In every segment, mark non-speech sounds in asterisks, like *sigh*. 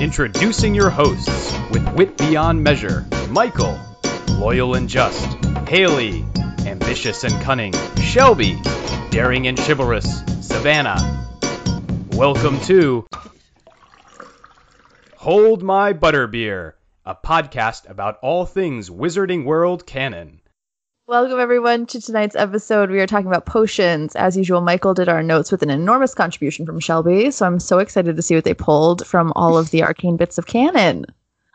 Introducing your hosts with wit beyond measure Michael, loyal and just, Haley, ambitious and cunning, Shelby, daring and chivalrous, Savannah. Welcome to Hold My Butterbeer, a podcast about all things Wizarding World canon. Welcome, everyone, to tonight's episode. We are talking about potions. As usual, Michael did our notes with an enormous contribution from Shelby, so I'm so excited to see what they pulled from all of the arcane bits of canon.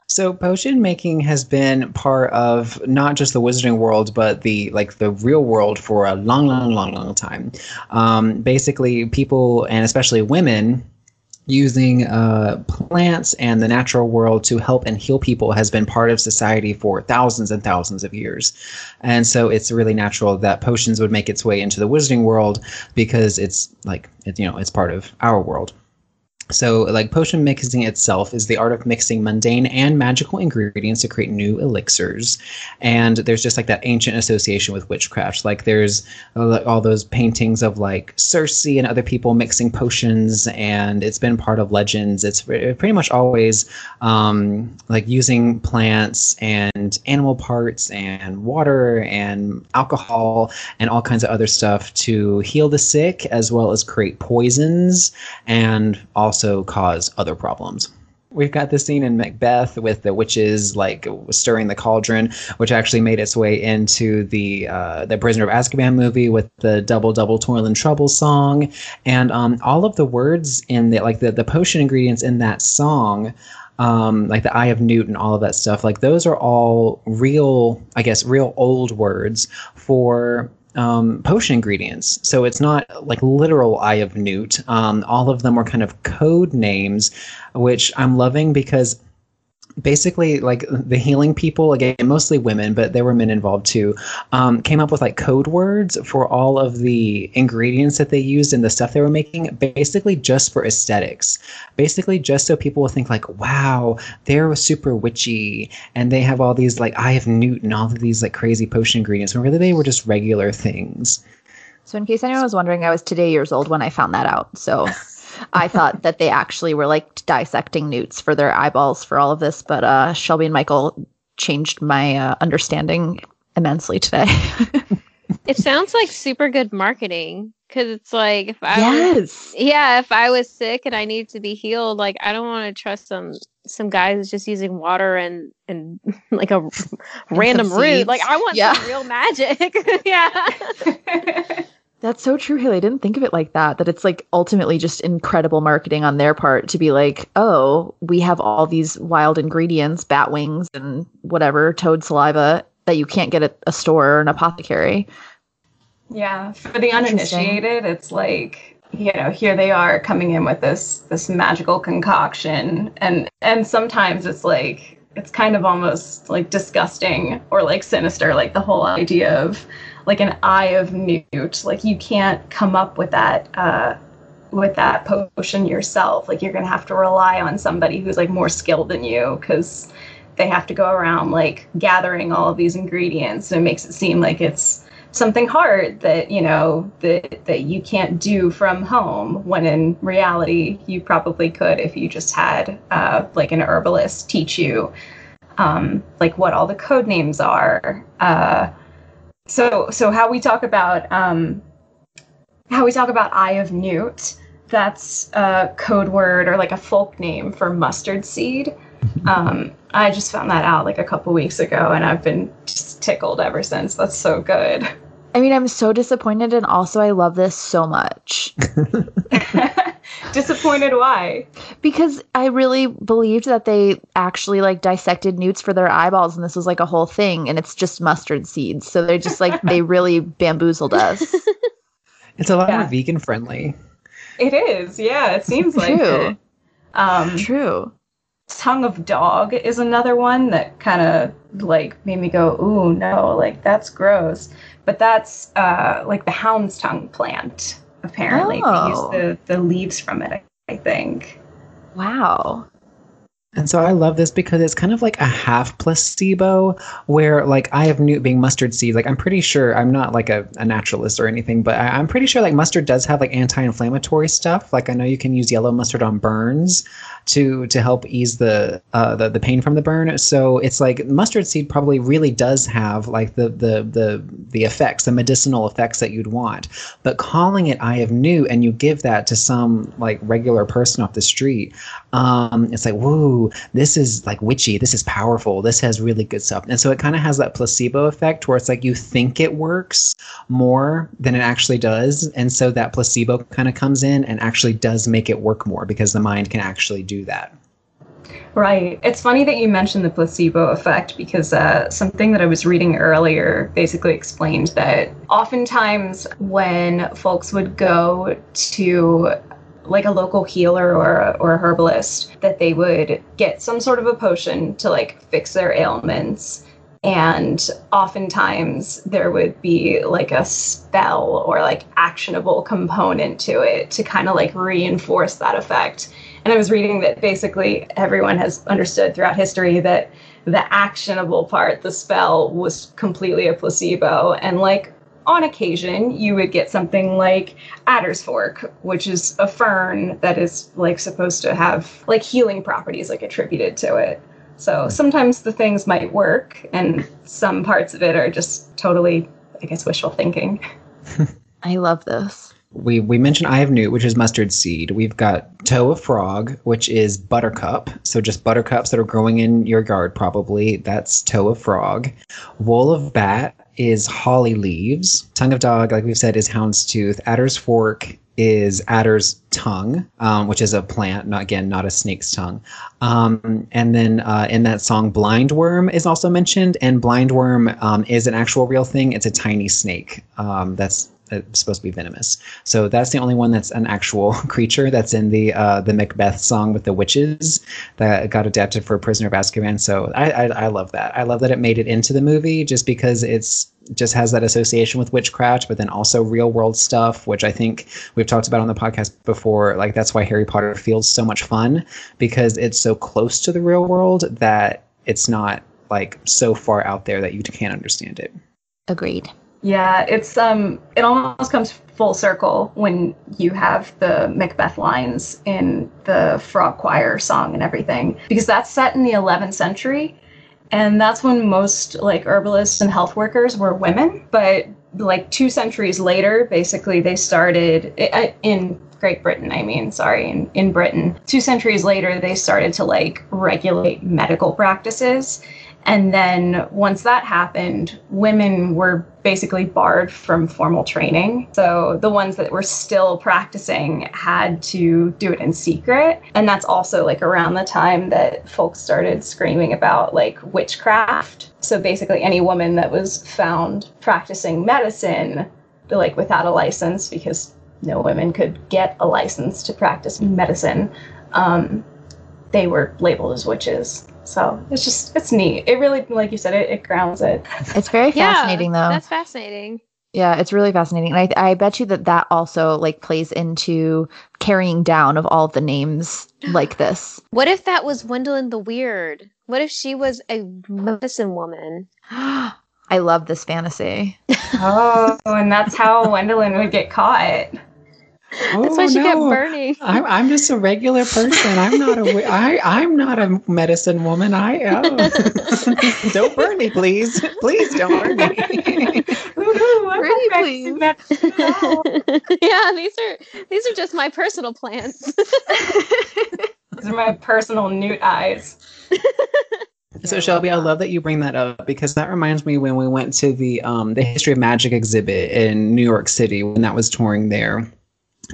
So potion making has been part of not just the wizarding world, but the like the real world for a long, long, long, long time. Um, basically, people and especially women using uh, plants and the natural world to help and heal people has been part of society for thousands and thousands of years. And so it's really natural that potions would make its way into the wizarding world because it's like, it, you know, it's part of our world. So, like potion mixing itself is the art of mixing mundane and magical ingredients to create new elixirs. And there's just like that ancient association with witchcraft. Like there's uh, all those paintings of like Circe and other people mixing potions, and it's been part of legends. It's pretty much always um, like using plants and animal parts and water and alcohol and all kinds of other stuff to heal the sick as well as create poisons and also also cause other problems. We've got the scene in Macbeth with the witches like stirring the cauldron, which actually made its way into the uh, the Prisoner of Azkaban movie with the double double toil and trouble song, and um, all of the words in the like the the potion ingredients in that song um, like the Eye of Newt and all of that stuff, like those are all real, I guess, real old words for um, potion ingredients. So it's not like literal Eye of Newt. Um, all of them are kind of code names, which I'm loving because basically like the healing people again mostly women but there were men involved too um, came up with like code words for all of the ingredients that they used in the stuff they were making basically just for aesthetics. Basically just so people will think like wow they're super witchy and they have all these like eye of newt and all of these like crazy potion ingredients. When really they were just regular things. So in case anyone was wondering i was today years old when i found that out. So *laughs* I thought that they actually were like dissecting newts for their eyeballs for all of this, but uh, Shelby and Michael changed my uh, understanding immensely today. *laughs* it sounds like super good marketing because it's like if I yes. was, yeah, if I was sick and I need to be healed, like I don't want to trust some some guy who's just using water and and *laughs* like a random root. Like I want yeah. some real magic. *laughs* yeah. That's so true, Haley. I didn't think of it like that. That it's like ultimately just incredible marketing on their part to be like, oh, we have all these wild ingredients, bat wings and whatever, toad saliva that you can't get at a store or an apothecary. Yeah, for the uninitiated, it's like you know, here they are coming in with this this magical concoction, and and sometimes it's like it's kind of almost like disgusting or like sinister, like the whole idea of like an eye of newt. Like you can't come up with that uh, with that potion yourself. Like you're gonna have to rely on somebody who's like more skilled than you because they have to go around like gathering all of these ingredients and it makes it seem like it's something hard that you know that that you can't do from home when in reality you probably could if you just had uh, like an herbalist teach you um, like what all the code names are uh, so so how we talk about um, how we talk about Eye of Newt, that's a code word or like a folk name for mustard seed. Um, I just found that out like a couple weeks ago, and I've been just tickled ever since. That's so good. I mean, I'm so disappointed, and also I love this so much. *laughs* Disappointed why? Because I really believed that they actually like dissected newts for their eyeballs and this was like a whole thing and it's just mustard seeds. So they're just like they really *laughs* bamboozled us. *laughs* It's a lot yeah. more vegan friendly. It is. Yeah, it seems like True. it. Um True. Tongue of dog is another one that kind of like made me go, "Ooh, no, like that's gross." But that's uh like the hound's tongue plant apparently. Oh. They use oh. the, the leaves from it, I think. Wow. And so I love this because it's kind of like a half placebo where like eye of newt being mustard seed. Like I'm pretty sure I'm not like a, a naturalist or anything, but I, am pretty sure like mustard does have like anti-inflammatory stuff. Like I know you can use yellow mustard on burns to to help ease the uh, the the pain from the burn. So it's like mustard seed probably really does have like the the the the effects, the medicinal effects that you'd want. But calling it eye of newt and you give that to some like regular person off the street, um, it's like whoa, this is like witchy. This is powerful. This has really good stuff. And so it kind of has that placebo effect where it's like you think it works more than it actually does, and so that placebo kind of comes in and actually does make it work more because the mind can actually do that. Right. It's funny that you mentioned the placebo effect because uh, something that I was reading earlier basically explained that oftentimes when folks would go to like a local healer or or a herbalist that they would get some sort of a potion to like fix their ailments. And oftentimes there would be like a spell or like actionable component to it to kind of like reinforce that effect. And i was reading that basically everyone has understood throughout history that the actionable part the spell was completely a placebo. And like on occasion you would get something like adder's fork which is a fern that is like supposed to have like healing properties like attributed to it so sometimes the things might work, and some parts of it are just totally, I guess, wishful thinking. *laughs* I love this. We we mentioned eye of newt, which is mustard seed. We've got toe of frog, which is buttercup. So just buttercups that are growing in your yard, probably. That's toe of frog. Wool of bat is holly leaves. Tongue of dog, like we've said, is houndstooth. Adder's fork is adder's tongue, um, which is a plant, not again, not a snake's tongue. Um, and then uh, in that song, blindworm is also mentioned, and blindworm um, is an actual real thing. It's a tiny snake um, that's it's supposed to be venomous. So that's the only one that's an actual *laughs* creature that's in the uh, the Macbeth song with the witches that got adapted for Prisoner of Azkaban. So I, I, I love that. I love that it made it into the movie just because it's just has that association with witchcraft, but then also real world stuff, which I think we've talked about on the podcast before. Like that's why Harry Potter feels so much fun because it's so close to the real world that it's not like so far out there that you can't understand it. Agreed. Yeah, it's um it almost comes full circle when you have the Macbeth lines in the Frog Choir song and everything because that's set in the 11th century and that's when most like herbalists and health workers were women, but like 2 centuries later basically they started in Great Britain, I mean, sorry, in, in Britain. Two centuries later, they started to like regulate medical practices and then once that happened, women were basically barred from formal training. So the ones that were still practicing had to do it in secret. And that's also like around the time that folks started screaming about like witchcraft. So basically, any woman that was found practicing medicine, like without a license, because no women could get a license to practice medicine, um, they were labeled as witches. So it's just it's neat. It really, like you said, it, it grounds it. It's very fascinating, yeah, though. That's fascinating. Yeah, it's really fascinating. And I, I bet you that that also like plays into carrying down of all the names *gasps* like this. What if that was Wendelin the Weird? What if she was a medicine woman? *gasps* I love this fantasy. *laughs* oh, and that's how Wendelin would get caught. Oh, That's why she no. kept burning. I'm, I'm just a regular person. I'm not a I I'm not a medicine woman. I oh. *laughs* don't burn me, please. Please don't burn me. *laughs* Pretty please. *laughs* yeah, these are these are just my personal plants. these are my personal newt eyes. So Shelby, I love that you bring that up because that reminds me when we went to the um the history of magic exhibit in New York City when that was touring there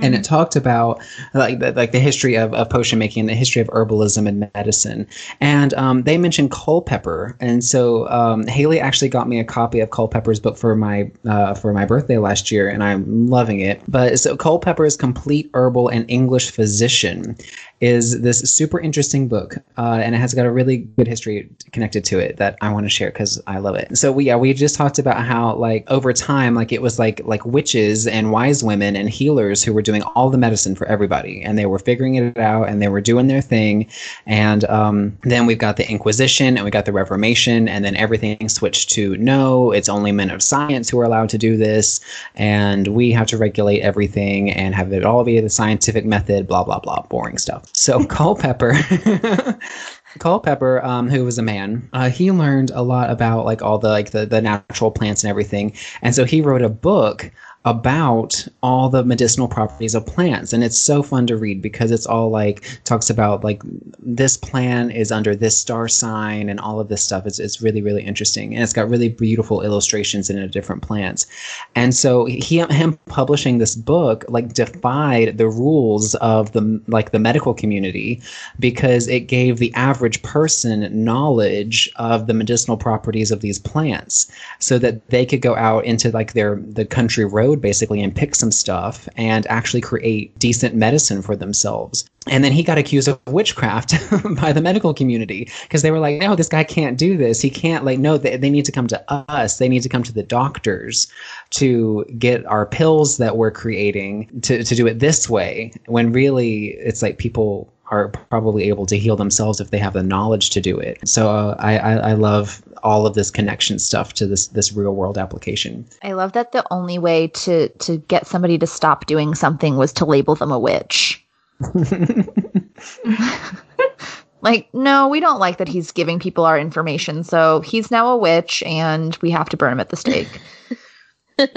and it talked about like the, like the history of, of potion making and the history of herbalism and medicine. And um, they mentioned culpeper and so um, haley actually got me a copy of culpeper's book for my uh, for my birthday last year and i'm loving it. But so culpeper is complete herbal and english physician is this super interesting book, uh, and it has got a really good history connected to it that I want to share because I love it. So we yeah we just talked about how like over time like it was like like witches and wise women and healers who were doing all the medicine for everybody, and they were figuring it out and they were doing their thing, and um, then we've got the Inquisition and we got the Reformation, and then everything switched to no, it's only men of science who are allowed to do this, and we have to regulate everything and have it all via the scientific method, blah blah blah, boring stuff. So *laughs* Culpeper, Culpeper, *laughs* um, who was a man, uh, he learned a lot about like all the like the, the natural plants and everything, and so he wrote a book about all the medicinal properties of plants. And it's so fun to read because it's all like talks about like this plant is under this star sign and all of this stuff. It's, it's really really interesting. And it's got really beautiful illustrations in it of different plants. And so he him publishing this book like defied the rules of the like the medical community because it gave the average person knowledge of the medicinal properties of these plants so that they could go out into like their the country road road basically and pick some stuff and actually create decent medicine for themselves. And then he got accused of witchcraft *laughs* by the medical community because they were like, no, this guy can't do this. He can't, like, no, they, they need to come to us. They need to come to the doctors to get our pills that we're creating to, to do it this way. When really it's like people are probably able to heal themselves if they have the knowledge to do it. So uh, I, I, I love all of this connection stuff to this this real world application. I love that the only way to to get somebody to stop doing something was to label them a witch. *laughs* like, no, we don't like that he's giving people our information, so he's now a witch and we have to burn him at the stake. *laughs*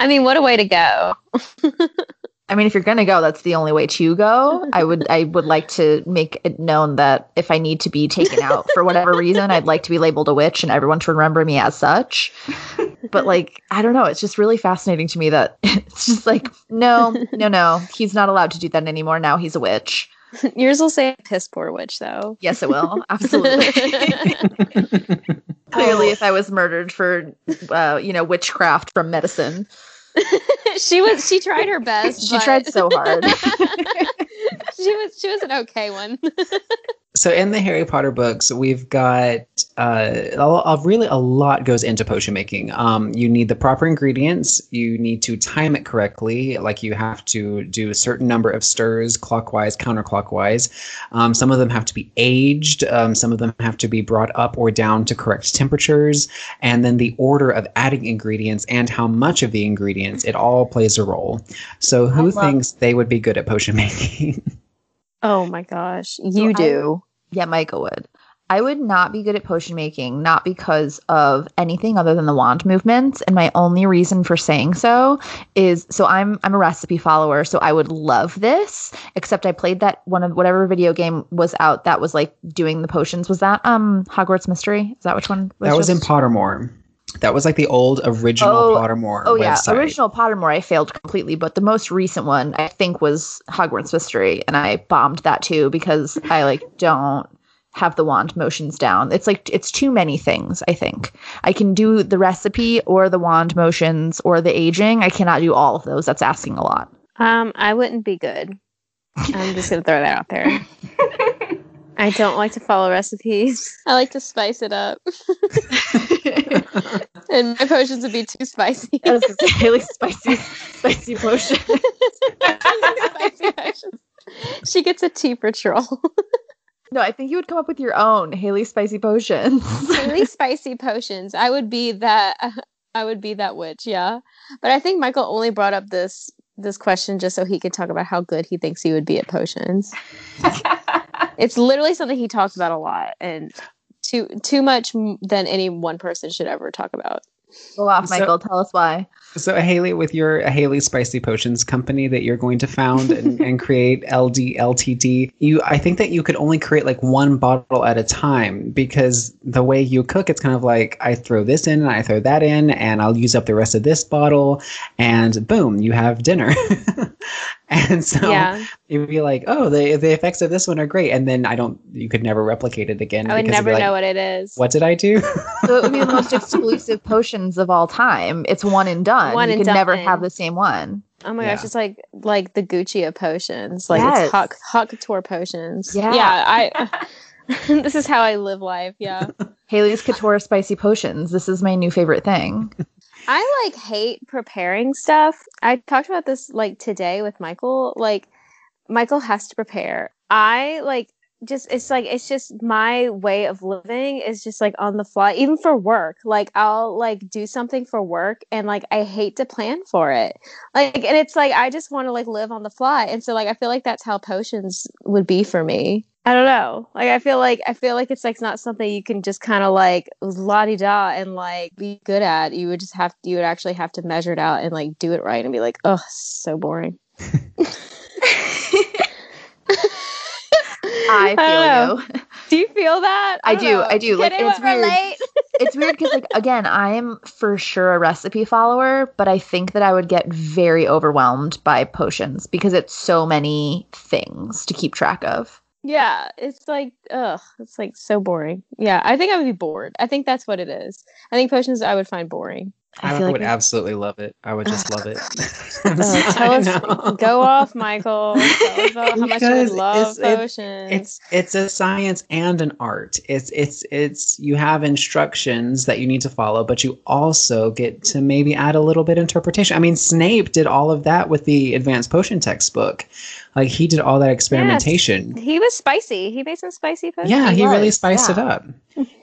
I mean, what a way to go. *laughs* I mean, if you're gonna go, that's the only way to go. I would, I would like to make it known that if I need to be taken out for whatever reason, I'd like to be labeled a witch and everyone to remember me as such. But like, I don't know. It's just really fascinating to me that *laughs* it's just like, no, no, no, he's not allowed to do that anymore. Now he's a witch. *laughs* Yours will say piss poor witch, though. Yes, it will. Absolutely. *laughs* Clearly, if I was murdered for, uh, you know, witchcraft from medicine, *laughs* she was she tried her best. *laughs* she but... tried so hard. *laughs* she was she was an okay one. So in the Harry Potter books, we've got uh, a, a, really a lot goes into potion making. Um, you need the proper ingredients. You need to time it correctly. Like you have to do a certain number of stirs, clockwise, counterclockwise. Um, some of them have to be aged. Um, some of them have to be brought up or down to correct temperatures. And then the order of adding ingredients and how much of the ingredients it all plays a role. So who thinks they would be good at potion *laughs* making? oh my gosh, you so do. Yeah, Michael would. I would not be good at potion making, not because of anything other than the wand movements. And my only reason for saying so is so I'm I'm a recipe follower, so I would love this. Except I played that one of whatever video game was out that was like doing the potions. Was that um Hogwarts Mystery? Is that which one? Was that was in Pottermore. That was like the old original oh, Pottermore. Oh yeah, original Pottermore. I failed completely, but the most recent one I think was Hogwarts Mystery, and I bombed that too because I like don't have the wand motions down. It's like it's too many things, I think. I can do the recipe or the wand motions or the aging. I cannot do all of those. That's asking a lot. Um, I wouldn't be good. I'm just gonna throw that out there. *laughs* I don't like to follow recipes. *laughs* I like to spice it up. *laughs* and my potions would be too spicy. I was really spicy, spicy potion. spicy potions. She gets a tea patrol. No, I think you would come up with your own Haley spicy potions. Haley spicy potions. I would be that. I would be that witch. Yeah, but I think Michael only brought up this this question just so he could talk about how good he thinks he would be at potions. *laughs* it's literally something he talks about a lot, and too too much than any one person should ever talk about. Go off, Michael. So, Tell us why. So, Haley, with your Haley Spicy Potions company that you're going to found and, *laughs* and create LD LTD, you I think that you could only create like one bottle at a time because the way you cook, it's kind of like I throw this in and I throw that in, and I'll use up the rest of this bottle, and boom, you have dinner. *laughs* *laughs* and so yeah. you'd be like, oh, the the effects of this one are great, and then I don't, you could never replicate it again. I would never like, know what it is. What did I do? so it would be the *laughs* most exclusive potions of all time. It's one and done. One you and can done. never have the same one. Oh my yeah. gosh, it's like like the Gucci of potions. Like yes. it's hot hot couture potions. Yeah. Yeah, I *laughs* this is how I live life. Yeah. Haley's Couture spicy potions. This is my new favorite thing. I like hate preparing stuff. I talked about this like today with Michael. Like Michael has to prepare. I like just it's like it's just my way of living is just like on the fly even for work like i'll like do something for work and like i hate to plan for it like and it's like i just want to like live on the fly and so like i feel like that's how potions would be for me i don't know like i feel like i feel like it's like not something you can just kind of like la-di-da and like be good at you would just have you would actually have to measure it out and like do it right and be like oh so boring *laughs* I feel you. Do you feel that? I, I do. Know. I do. Can like *laughs* it's weird. it's weird because like again, I'm for sure a recipe follower, but I think that I would get very overwhelmed by potions because it's so many things to keep track of. Yeah, it's like ugh, it's like so boring. Yeah, I think I would be bored. I think that's what it is. I think potions I would find boring. I, I would like absolutely love it. I would just love it. *laughs* *laughs* tell us, go off, Michael. Tell us about *laughs* how much you love it's, potions. It's it's a science and an art. It's it's it's you have instructions that you need to follow, but you also get to maybe add a little bit interpretation. I mean, Snape did all of that with the advanced potion textbook. Like he did all that experimentation. Yes. He was spicy. He made some spicy potions. Yeah, he, he really spiced yeah. it up.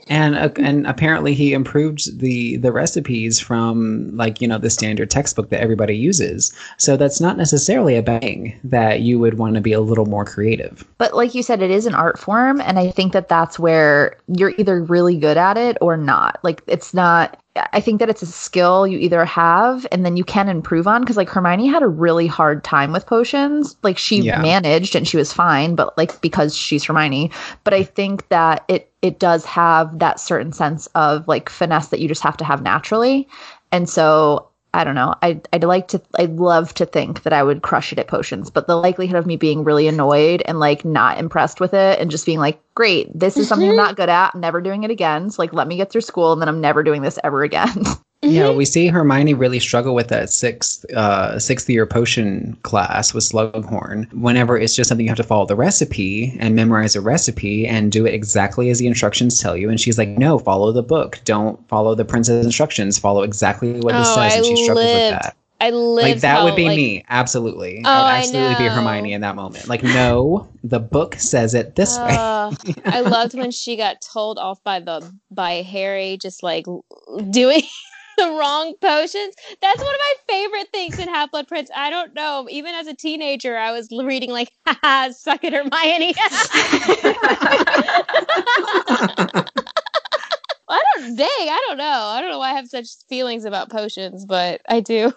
and uh, and apparently he improved the the recipes from like you know the standard textbook that everybody uses. So that's not necessarily a bang that you would want to be a little more creative. But like you said, it is an art form, and I think that that's where you're either really good at it or not. Like it's not I think that it's a skill you either have and then you can improve on because like Hermione had a really hard time with potions. Like she yeah. managed and she was fine, but like because she's Hermione. But I think that it it does have that certain sense of like finesse that you just have to have naturally. And so I don't know. I'd, I'd like to, I'd love to think that I would crush it at potions, but the likelihood of me being really annoyed and like not impressed with it and just being like, great, this is something I'm mm-hmm. not good at, I'm never doing it again. So like, let me get through school and then I'm never doing this ever again. *laughs* Mm-hmm. Yeah, we see Hermione really struggle with that sixth uh, sixth year potion class with Slughorn. Whenever it's just something you have to follow the recipe and memorize a recipe and do it exactly as the instructions tell you, and she's like, "No, follow the book. Don't follow the prince's instructions. Follow exactly what it oh, says." I and she struggles lived. with that. I lived like that how, would be like, me absolutely. Oh, I would absolutely be Hermione in that moment. Like, no, the book says it this uh, way. I loved *laughs* when she got told off by the by Harry, just like doing *laughs* the wrong potions. That's one of my favorite things in Half Blood Prince. I don't know. Even as a teenager, I was reading like, *laughs* "Ha suck it, Hermione. *laughs* I don't, dang, I don't know. I don't know why I have such feelings about potions, but I do.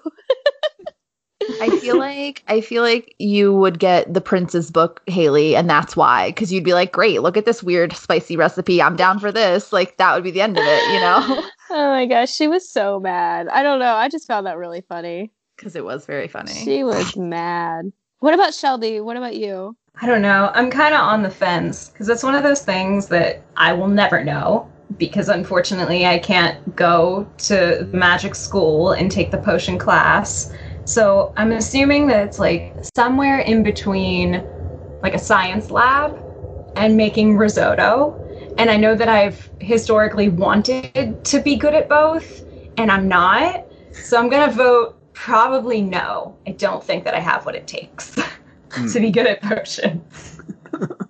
I feel *laughs* like I feel like you would get the prince's book, Haley, and that's why. Because you'd be like, "Great, look at this weird spicy recipe. I'm down for this." Like that would be the end of it, you know? *laughs* oh my gosh, she was so mad. I don't know. I just found that really funny. Because it was very funny. She was mad. What about Shelby? What about you? I don't know. I'm kind of on the fence because it's one of those things that I will never know because unfortunately I can't go to magic school and take the potion class. So I'm assuming that it's like somewhere in between like a science lab and making risotto. And I know that I've historically wanted to be good at both, and I'm not. So I'm going to vote probably no. I don't think that I have what it takes mm. *laughs* to be good at potions. *laughs*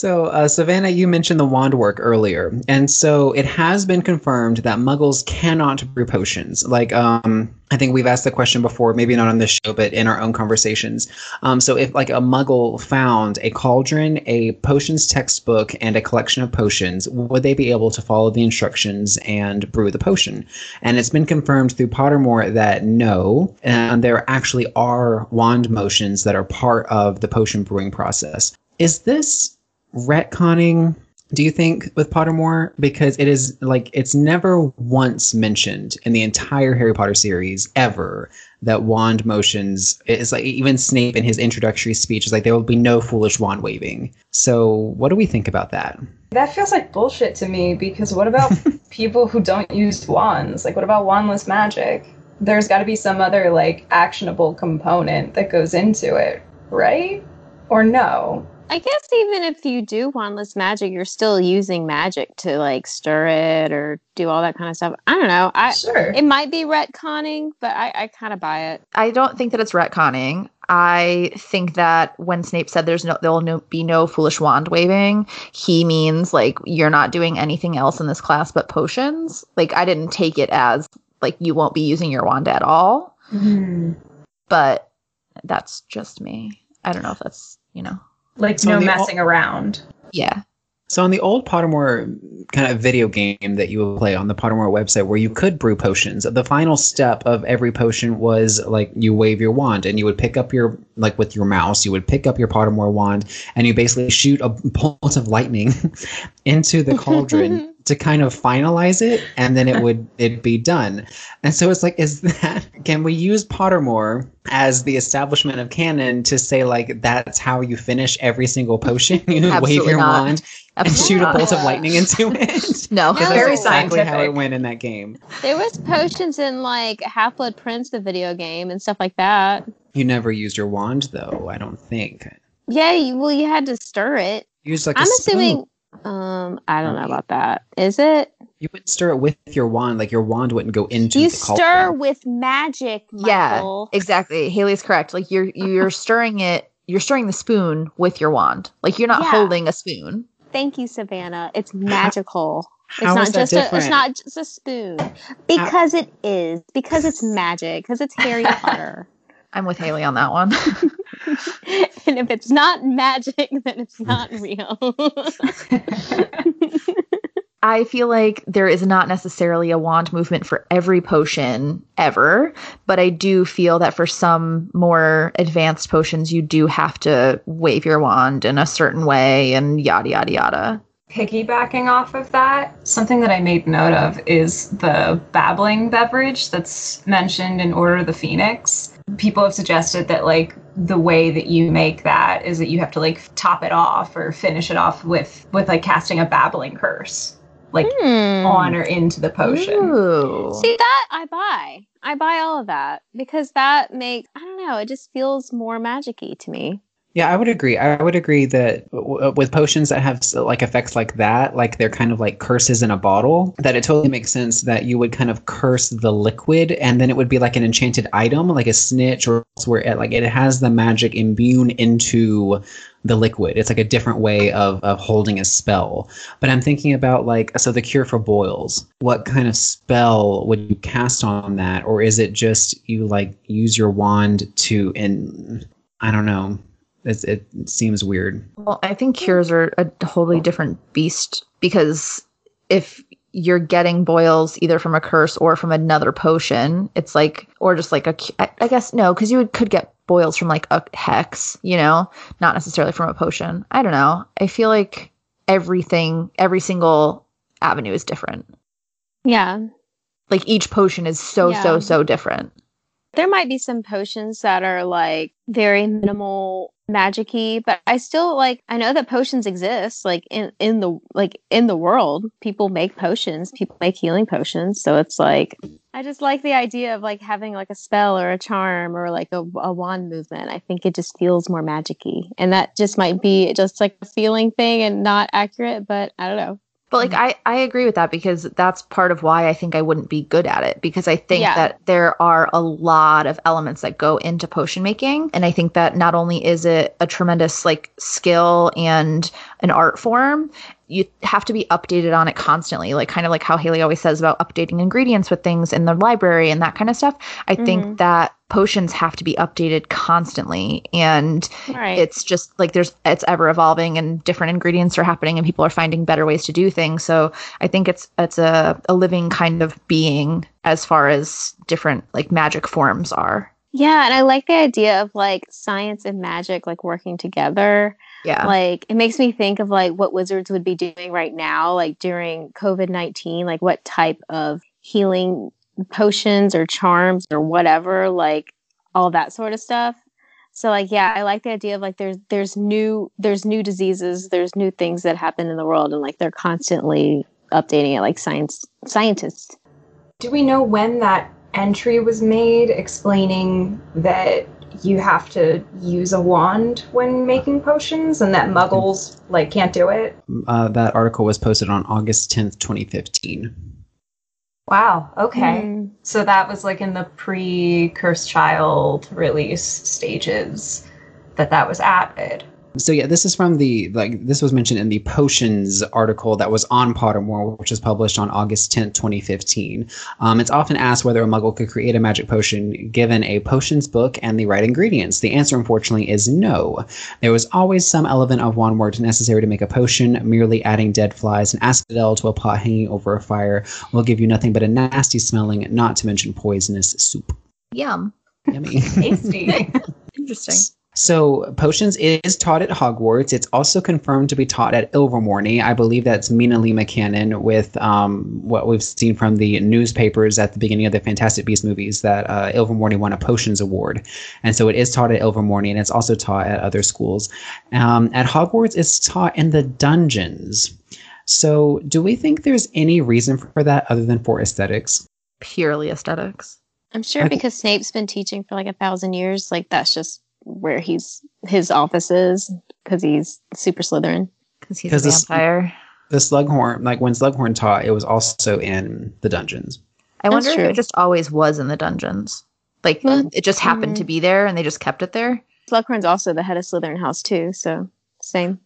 So, uh, Savannah, you mentioned the wand work earlier, and so it has been confirmed that Muggles cannot brew potions. Like, um, I think we've asked the question before, maybe not on this show, but in our own conversations. Um, so, if like a Muggle found a cauldron, a potions textbook, and a collection of potions, would they be able to follow the instructions and brew the potion? And it's been confirmed through Pottermore that no, and there actually are wand motions that are part of the potion brewing process. Is this retconning do you think with Pottermore because it is like it's never once mentioned in the entire Harry Potter series ever that wand motions is like even Snape in his introductory speech is like there will be no foolish wand waving. So what do we think about that? That feels like bullshit to me because what about *laughs* people who don't use wands? Like what about wandless magic? There's got to be some other like actionable component that goes into it, right? Or no? I guess even if you do wandless magic, you're still using magic to like stir it or do all that kind of stuff. I don't know. I sure it might be retconning, but I, I kind of buy it. I don't think that it's retconning. I think that when Snape said there's no there'll no, be no foolish wand waving, he means like you're not doing anything else in this class but potions. Like I didn't take it as like you won't be using your wand at all. Mm-hmm. But that's just me. I don't know if that's, you know. Like so no messing around. Yeah. So on the old Pottermore kind of video game that you would play on the Pottermore website where you could brew potions, the final step of every potion was like you wave your wand and you would pick up your like with your mouse, you would pick up your Pottermore wand and you basically shoot a *laughs* bolt of lightning *laughs* into the cauldron *laughs* to kind of finalize it and then it *laughs* would it be done. And so it's like is that *laughs* can we use Pottermore as the establishment of canon to say like that's how you finish every single potion? *laughs* You wave your not. wand and shoot a bolt of lightning into it. No, that's very exactly scientific. how it went in that game. There was potions in like Half Blood Prince, the video game, and stuff like that. You never used your wand though. I don't think. Yeah, you, well, you had to stir it. Use like I'm assuming. Um, I don't know about that. Is it? You wouldn't stir it with your wand. Like your wand wouldn't go into. You stir with magic. Michael. Yeah, exactly. Haley's correct. Like you're you're *laughs* stirring it. You're stirring the spoon with your wand. Like you're not yeah. holding a spoon. Thank you, Savannah. It's magical. How, it's not just different? a it's not just a spoon. Because how? it is. Because it's magic. Because it's Harry *laughs* Potter. I'm with Haley on that one. *laughs* *laughs* and if it's not magic, then it's not real. *laughs* I feel like there is not necessarily a wand movement for every potion ever, but I do feel that for some more advanced potions, you do have to wave your wand in a certain way and yada, yada, yada. Piggybacking off of that, something that I made note of is the babbling beverage that's mentioned in Order of the Phoenix. People have suggested that, like, the way that you make that is that you have to like top it off or finish it off with with like casting a babbling curse like hmm. on or into the potion. Ooh. See that I buy. I buy all of that because that makes I don't know, it just feels more magicy to me. Yeah, I would agree. I would agree that w- with potions that have like effects like that, like they're kind of like curses in a bottle, that it totally makes sense that you would kind of curse the liquid and then it would be like an enchanted item, like a snitch or where it like it has the magic imbued into the liquid. It's like a different way of, of holding a spell. But I'm thinking about like so the cure for boils. What kind of spell would you cast on that, or is it just you like use your wand to and I don't know. It, it seems weird. Well, I think cures are a totally different beast because if you're getting boils either from a curse or from another potion. It's like, or just like a, I guess no, because you would, could get boils from like a hex, you know, not necessarily from a potion. I don't know. I feel like everything, every single avenue is different. Yeah. Like each potion is so, yeah. so, so different. There might be some potions that are like very minimal magicy, but I still like I know that potions exist like in in the like in the world. People make potions, people make healing potions, so it's like I just like the idea of like having like a spell or a charm or like a, a wand movement. I think it just feels more magicy. And that just might be just like a feeling thing and not accurate, but I don't know. But like mm-hmm. I, I agree with that because that's part of why I think I wouldn't be good at it because I think yeah. that there are a lot of elements that go into potion making and I think that not only is it a tremendous like skill and an art form you have to be updated on it constantly like kind of like how haley always says about updating ingredients with things in the library and that kind of stuff i mm-hmm. think that potions have to be updated constantly and right. it's just like there's it's ever evolving and different ingredients are happening and people are finding better ways to do things so i think it's it's a, a living kind of being as far as different like magic forms are yeah and i like the idea of like science and magic like working together yeah. Like it makes me think of like what wizards would be doing right now, like during COVID 19, like what type of healing potions or charms or whatever, like all that sort of stuff. So like yeah, I like the idea of like there's there's new there's new diseases, there's new things that happen in the world and like they're constantly updating it like science scientists. Do we know when that entry was made explaining that you have to use a wand when making potions and that muggles like can't do it? Uh, that article was posted on August 10th, 2015. Wow. Okay. Mm. So that was like in the pre Cursed Child release stages that that was added. So yeah, this is from the like this was mentioned in the potions article that was on Pottermore, which was published on August 10th, 2015. Um, it's often asked whether a muggle could create a magic potion given a potions book and the right ingredients. The answer, unfortunately, is no. There was always some element of wand work necessary to make a potion. Merely adding dead flies and asphodel to a pot hanging over a fire will give you nothing but a nasty smelling, not to mention poisonous soup. Yum. Yummy. Tasty. *laughs* Interesting. So potions is taught at Hogwarts. It's also confirmed to be taught at Ilvermorny. I believe that's Mina Lee McCannon with um, what we've seen from the newspapers at the beginning of the Fantastic Beasts movies that uh, Ilvermorny won a potions award, and so it is taught at Ilvermorny and it's also taught at other schools. Um, at Hogwarts, it's taught in the dungeons. So, do we think there's any reason for that other than for aesthetics? Purely aesthetics. I'm sure because Snape's been teaching for like a thousand years, like that's just where he's his office is because he's super Slytherin. Because he's a vampire. The, the Slughorn, like when Slughorn taught, it was also in the dungeons. I That's wonder true. if it just always was in the dungeons. Like it just happened mm-hmm. to be there and they just kept it there. Slughorn's also the head of Slytherin House too, so same.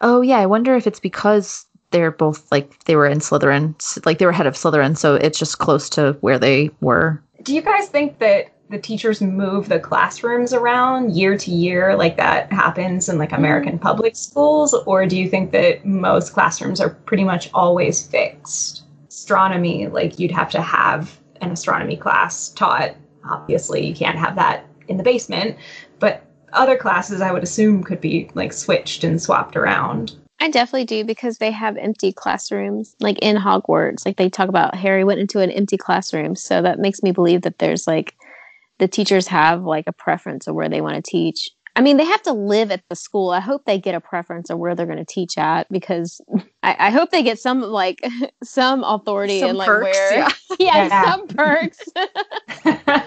Oh yeah, I wonder if it's because they're both like they were in Slytherin, like they were head of Slytherin, so it's just close to where they were. Do you guys think that the teachers move the classrooms around year to year like that happens in like mm-hmm. American public schools or do you think that most classrooms are pretty much always fixed? Astronomy like you'd have to have an astronomy class taught. Obviously, you can't have that in the basement, but other classes I would assume could be like switched and swapped around. I definitely do because they have empty classrooms, like in Hogwarts. Like they talk about Harry went into an empty classroom, so that makes me believe that there's like the teachers have like a preference of where they want to teach. I mean, they have to live at the school. I hope they get a preference of where they're going to teach at because I, I hope they get some like *laughs* some authority some and like perks, where, yeah, *laughs* yeah, yeah. some perks. *laughs*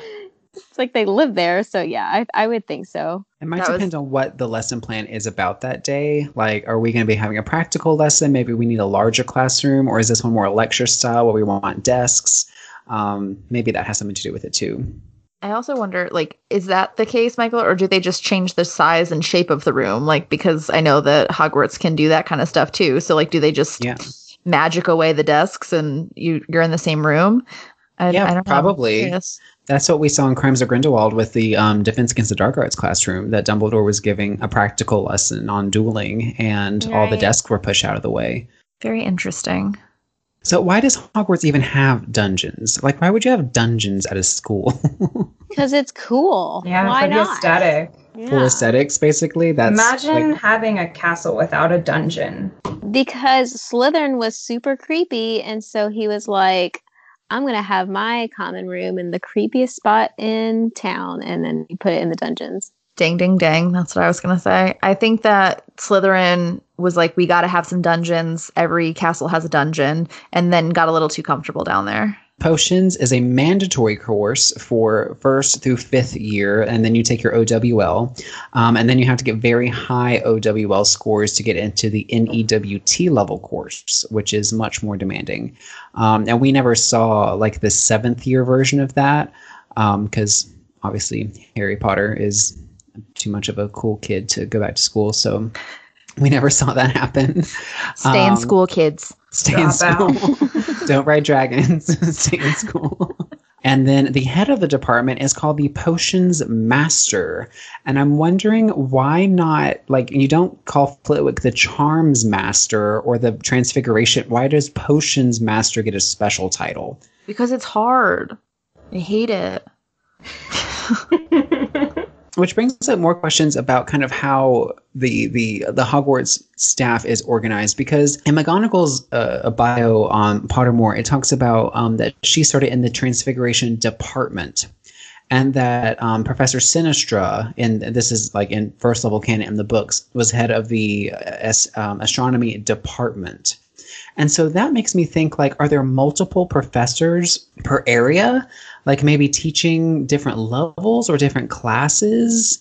it's like they live there, so yeah, I, I would think so. It might that depend was... on what the lesson plan is about that day. Like, are we going to be having a practical lesson? Maybe we need a larger classroom, or is this one more lecture style where we want desks? Um, maybe that has something to do with it too. I also wonder, like, is that the case, Michael, or do they just change the size and shape of the room? Like, because I know that Hogwarts can do that kind of stuff too. So, like, do they just yeah. magic away the desks and you you're in the same room? I, yeah, I probably. That's what we saw in Crimes of Grindelwald with the um, Defense Against the Dark Arts classroom. That Dumbledore was giving a practical lesson on dueling, and right. all the desks were pushed out of the way. Very interesting. So why does Hogwarts even have dungeons? Like, why would you have dungeons at a school? *laughs* Because it's cool. Yeah, why for not? the aesthetic. Yeah. For aesthetics, basically. That's imagine like, having a castle without a dungeon. Because Slytherin was super creepy, and so he was like, "I'm gonna have my common room in the creepiest spot in town," and then he put it in the dungeons. Ding, ding, ding. That's what I was going to say. I think that Slytherin was like, we got to have some dungeons. Every castle has a dungeon, and then got a little too comfortable down there. Potions is a mandatory course for first through fifth year, and then you take your OWL. Um, and then you have to get very high OWL scores to get into the NEWT level course, which is much more demanding. Um, and we never saw like the seventh year version of that because um, obviously Harry Potter is too much of a cool kid to go back to school. So we never saw that happen. Stay um, in school, kids. Stay Drop in school. *laughs* Don't ride dragons. *laughs* stay in school. And then the head of the department is called the potions master. And I'm wondering why not, like, you don't call Flitwick the charms master or the transfiguration. Why does potions master get a special title? Because it's hard. I hate it. *laughs* which brings up more questions about kind of how the the the Hogwarts staff is organized because in McGonagall's uh, bio on Pottermore, it talks about um, that she started in the Transfiguration department, and that um, Professor Sinistra, and this is like in first level canon in the books, was head of the uh, um, astronomy department. And so that makes me think like, are there multiple professors per area? Like maybe teaching different levels or different classes?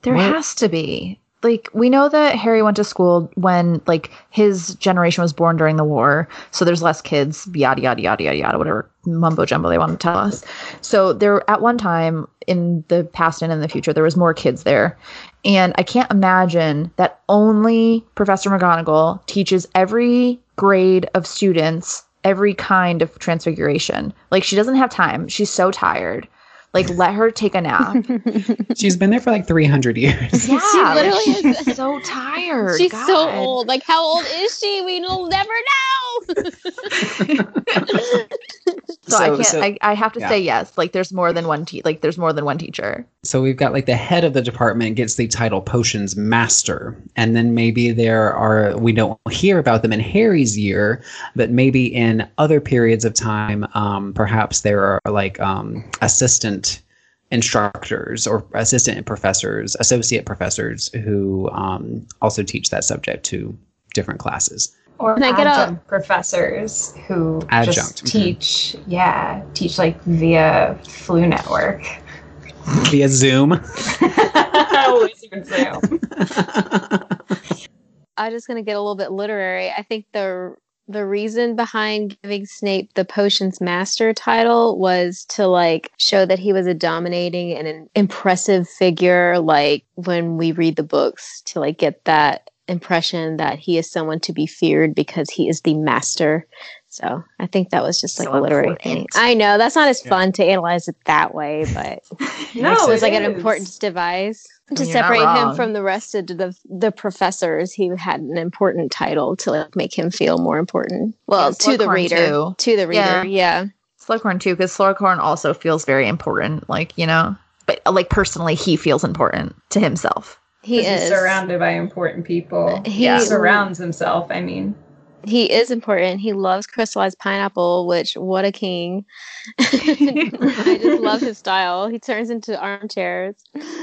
There what? has to be like we know that Harry went to school when like his generation was born during the war, so there's less kids, yada yada yada yada yada, whatever mumbo jumbo they want to tell us. So there at one time in the past and in the future, there was more kids there. And I can't imagine that only Professor McGonagall teaches every grade of students every kind of transfiguration. Like she doesn't have time. She's so tired. Like, let her take a nap. *laughs* She's been there for like 300 years. Yeah, she literally like, is so tired. She's God. so old. Like, how old is she? We will never know. So, so, I can't. So, I, I have to yeah. say yes. Like, there's more than one. Te- like, there's more than one teacher. So we've got like the head of the department gets the title potions master, and then maybe there are we don't hear about them in Harry's year, but maybe in other periods of time, um, perhaps there are like um, assistant instructors or assistant professors, associate professors who um, also teach that subject to different classes. Or Can adjunct professors who adjunct. just teach, mm-hmm. yeah, teach like via Floo Network via Zoom. *laughs* I'm just gonna get a little bit literary. I think the the reason behind giving Snape the potions master title was to like show that he was a dominating and an impressive figure like when we read the books to like get that impression that he is someone to be feared because he is the master so I think that was just like so a literary thing. I know that's not as fun to analyze it that way, *laughs* but no, it was like an important device to separate him from the rest of the the professors. He had an important title to like make him feel more important. Well, yeah, to the reader, too. to the reader, yeah. yeah. Slughorn too, because Slughorn also feels very important. Like you know, but like personally, he feels important to himself. He is surrounded by important people. He yeah. surrounds himself. I mean, he is important. He loves crystallized pineapple, which what a king. *laughs* I just love his style. He turns into armchairs.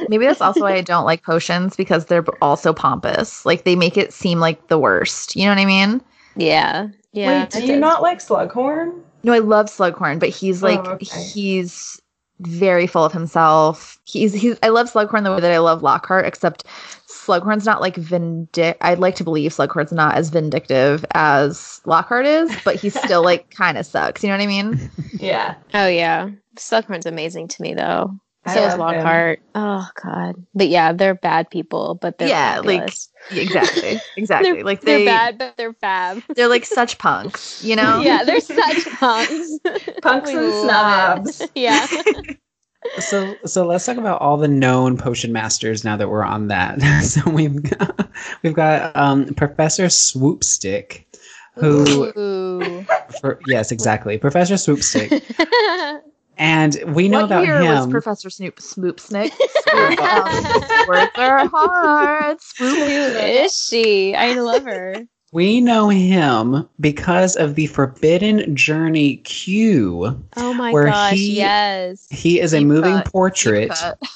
Maybe that's also why I don't like potions because they're also pompous. Like they make it seem like the worst. You know what I mean? Yeah. Yeah. Wait, do you not like Slughorn? No, I love Slughorn, but he's oh, like oh, okay. he's very full of himself. He's he's I love Slughorn the way that I love Lockhart, except Slughorn's not like vindic. I'd like to believe Slughorn's not as vindictive as Lockhart is, but he's still like *laughs* kind of sucks. You know what I mean? Yeah. Oh yeah. Slughorn's amazing to me though. So is Lockhart. Him. Oh god. But yeah, they're bad people, but they're yeah, fabulous. *laughs* like exactly, exactly. they're, like they, are bad, but they're fab. They're like such punks, you know? *laughs* yeah, they're such *laughs* punks. punks and snobs. Yeah so so let's talk about all the known potion masters now that we're on that. so we've got, we've got um, Professor Swoopstick, who for, yes exactly Professor Swoopstick. And we know what about year him. Was Professor Snoop Swoopstick? *laughs* Words are hard. Swoop. Who is she? I love her. We know him because of the Forbidden Journey queue. Oh my gosh, he, yes. He is Deep a moving cut. portrait.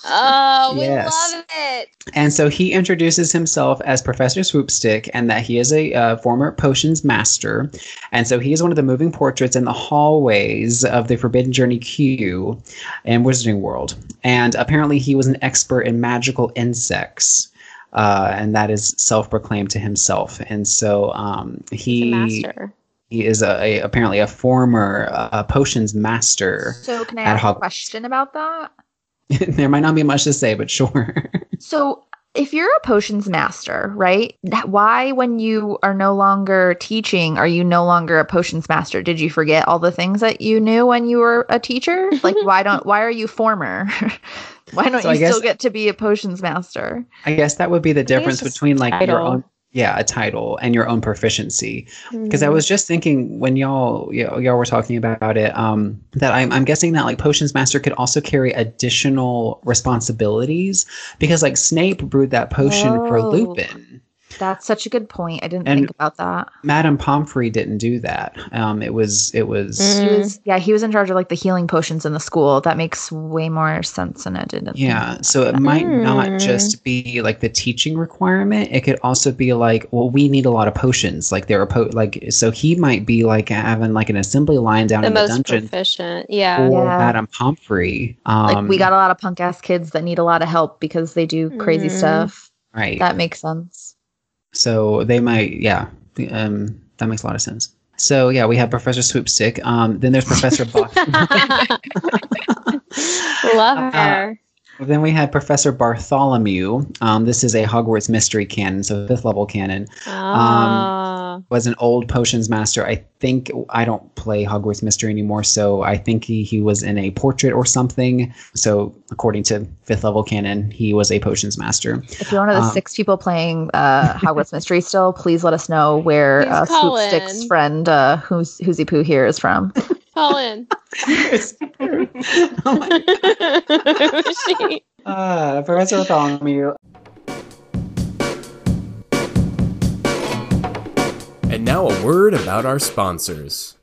Oh, we yes. love it. And so he introduces himself as Professor Swoopstick and that he is a uh, former potions master. And so he is one of the moving portraits in the hallways of the Forbidden Journey queue in Wizarding World. And apparently he was an expert in magical insects uh, and that is self-proclaimed to himself. And so um, he he is a, a, apparently a former uh, potions master. So can I ask Hog- a question about that? *laughs* there might not be much to say, but sure. so if you're a potions master, right? Why, when you are no longer teaching, are you no longer a potions master? Did you forget all the things that you knew when you were a teacher? Like, *laughs* why don't? Why are you former? *laughs* Why don't so you guess, still get to be a potions master? I guess that would be the difference between like title. your own yeah a title and your own proficiency because mm-hmm. i was just thinking when y'all you know, y'all were talking about it um that I'm, I'm guessing that like potions master could also carry additional responsibilities because like snape brewed that potion oh. for lupin That's such a good point. I didn't and think about that. Madame Pomfrey didn't do that. Um, it was it was, mm. was yeah he was in charge of like the healing potions in the school. That makes way more sense than it did. Yeah, so it might mm. not just be like the teaching requirement. It could also be like, well, we need a lot of potions. Like there are po- like so he might be like having like an assembly line down the in the dungeon. Proficient. Yeah. Or yeah. Madame Pomfrey. Um, like we got a lot of punk ass kids that need a lot of help because they do crazy mm. stuff. Right. That makes sense. So they might, yeah, um, that makes a lot of sense. So yeah, we have Professor Swoopstick. Um, then there's Professor Buck. *laughs* *laughs* *laughs* Love uh, her. Uh, then we had Professor Bartholomew. Um, this is a Hogwarts mystery canon, so fifth level canon. Um, oh. Um, was an old potions master. I think I don't play Hogwarts Mystery anymore, so I think he, he was in a portrait or something. So according to fifth level canon, he was a potions master. If you're one of the um, six people playing uh, Hogwarts Mystery still, please let us know where uh, Swoopstick's friend uh, who's Hoozy Poo here is from. *laughs* Call in. *laughs* oh my God. *laughs* Uh, Professor Bartholomew. And now a word about our sponsors.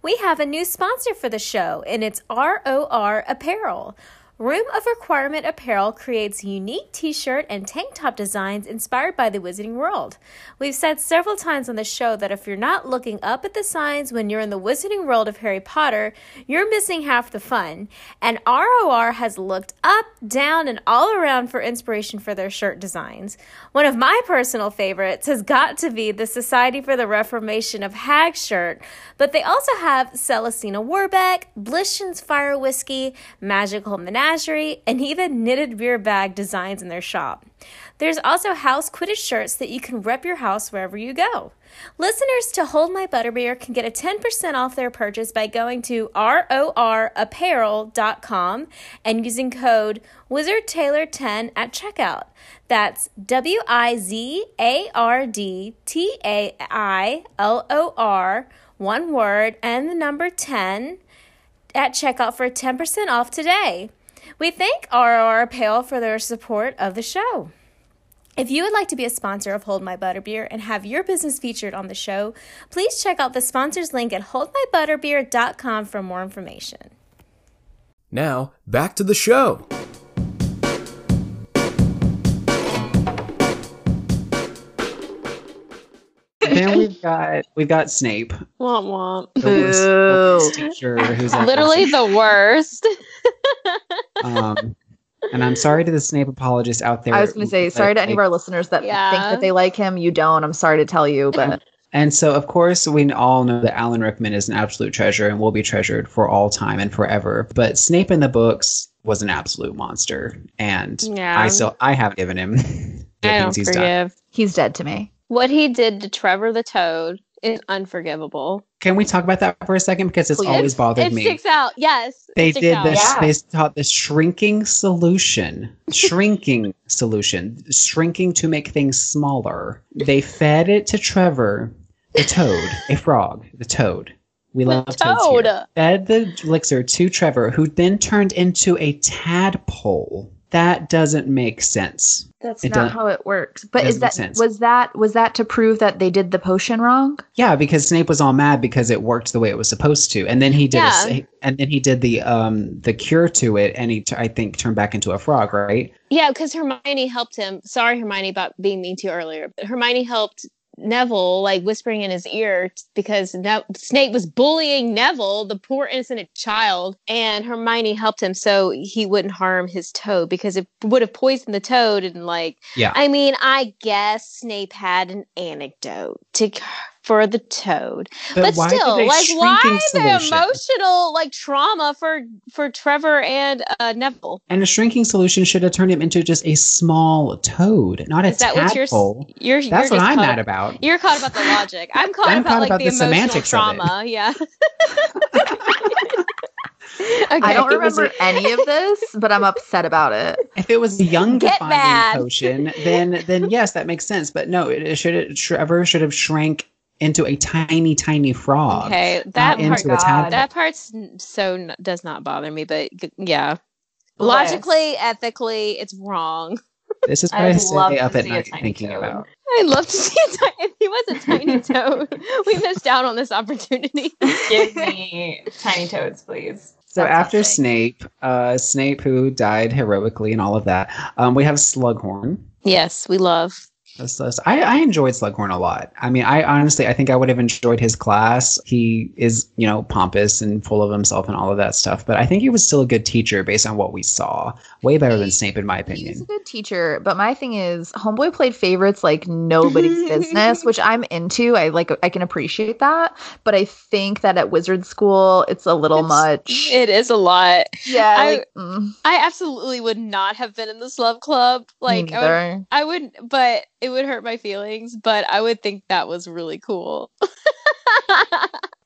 We have a new sponsor for the show, and it's ROR Apparel. Room of Requirement Apparel creates unique t shirt and tank top designs inspired by the Wizarding World. We've said several times on the show that if you're not looking up at the signs when you're in the Wizarding World of Harry Potter, you're missing half the fun. And ROR has looked up, down, and all around for inspiration for their shirt designs. One of my personal favorites has got to be the Society for the Reformation of Hag shirt, but they also have Celestina Warbeck, Blishens Fire Whiskey, Magical Menagerie and even knitted beer bag designs in their shop. There's also house Quidditch shirts that you can rep your house wherever you go. Listeners to Hold My Butterbeer can get a 10% off their purchase by going to rorapparel.com and using code WizardTailor10 at checkout. That's W I Z A R D T A I L O R, one word, and the number 10 at checkout for 10% off today. We thank ROR Apparel for their support of the show. If you would like to be a sponsor of Hold My Butterbeer and have your business featured on the show, please check out the sponsors link at holdmybutterbeer.com for more information. Now, back to the show. Then *laughs* we've got we've got Snape. Womp womp. The worst, the worst teacher who's *laughs* literally the worst. um, and I'm sorry to the Snape apologists out there. I was going to say sorry to any of our listeners that yeah. think that they like him. You don't. I'm sorry to tell you, but. *laughs* And so, of course, we all know that Alan Rickman is an absolute treasure and will be treasured for all time and forever. But Snape in the books was an absolute monster, and yeah. I still I haven't given him the I things he's forgive. done. He's dead to me. What he did to Trevor the Toad is unforgivable. Can we talk about that for a second because it's Please. always bothered it me. It sticks out. Yes. They did this. Yeah. They taught the shrinking solution. *laughs* Shrinking solution. Shrinking to make things smaller. They fed it to Trevor, the toad, a frog, the toad. We love the toad. Here. Fed the elixir to Trevor, who then turned into a tadpole that doesn't make sense. That's it not how it works. But is that was that was that to prove that they did the potion wrong? Yeah, because Snape was all mad because it worked the way it was supposed to, and then he did, yeah. a, and then he did the um the cure to it, and he t- I think turned back into a frog, right? Yeah, because Hermione helped him. Sorry, Hermione, about being mean to you earlier, but Hermione helped Neville like whispering in his ear because ne- Snape was bullying Neville, the poor innocent child, and Hermione helped him so he wouldn't harm his toad because it would have poisoned the toad and like yeah. I mean, I guess Snape had an anecdote to for the toad. But, but still, like why the emotional like trauma for for Trevor and uh, Neville? And a shrinking solution should have turned him into just a small toad, not a Is that tadpole. What you're, you're, That's you're what I'm mad about. You're caught about the logic. I'm *laughs* caught I'm about caught like about the, the emotional trauma. Yeah. *laughs* Okay. I don't remember any of this, but I'm upset about it. *laughs* If it was a young defining potion, then then yes, that makes sense. But no, it, it should Trevor should have shrank into a tiny, tiny frog. Okay, that part, that part's so does not bother me, but yeah, logically, ethically, it's wrong. *laughs* This is what I'd I stay up at night thinking toad. about. *laughs* I'd love to see a tiny, if he was a tiny *laughs* toad. we missed out on this opportunity. Give me tiny toads, please. So That's after Snape, uh, Snape who died heroically and all of that, um, we have Slughorn. Yes, we love. I, I enjoyed Slughorn a lot. I mean, I honestly, I think I would have enjoyed his class. He is, you know, pompous and full of himself and all of that stuff. But I think he was still a good teacher based on what we saw. Way better than Snape, in my opinion. He's a good teacher, but my thing is, Homeboy played favorites like nobody's *laughs* business, which I'm into. I like, I can appreciate that. But I think that at Wizard School, it's a little it's, much. It is a lot. Yeah, I, like, mm. I absolutely would not have been in the Slug Club. Like, I would, I would, but it would hurt my feelings, but I would think that was really cool. *laughs*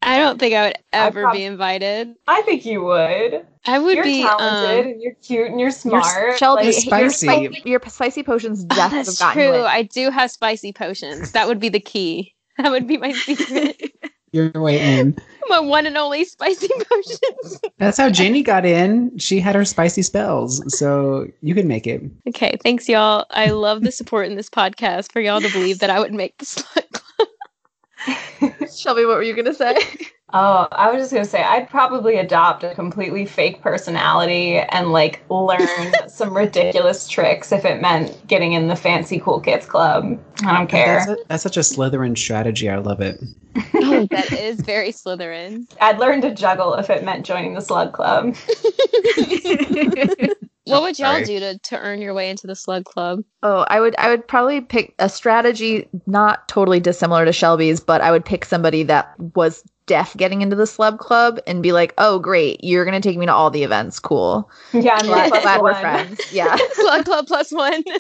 I don't think I would ever prob- be invited. I think you would. I would you're be talented um, and you're cute and you're smart. You're, Shelby, like, spicy. Your, spicy. your spicy potions *laughs* definitely oh, that's true. I do have spicy potions. That would be the key. *laughs* That would be my secret. Your way in. *laughs* My one and only spicy potions. That's how Ginny got in. She had her spicy spells, so you can make it. Okay, thanks, y'all. I love the support in this podcast for y'all to believe that I would make the slut club. *laughs* Shelby, what were you gonna say? *laughs* Oh, I was just gonna say I'd probably adopt a completely fake personality and like learn *laughs* some ridiculous tricks if it meant getting in the fancy cool kids club. I don't care. That's, a, that's such a Slytherin strategy. I love it. oh, *laughs* that is very Slytherin. I'd learn to juggle if it meant joining the slug club. *laughs* what would y'all Sorry. do to, to earn your way into the slug club? Oh, I would I would probably pick a strategy not totally dissimilar to Shelby's, but I would pick somebody that was deaf getting into the slug club and be like, "Oh, great, you're gonna take me to all the events. Cool. Yeah, I'm glad, glad we're friends. Yeah, *laughs* slug club plus one. *laughs*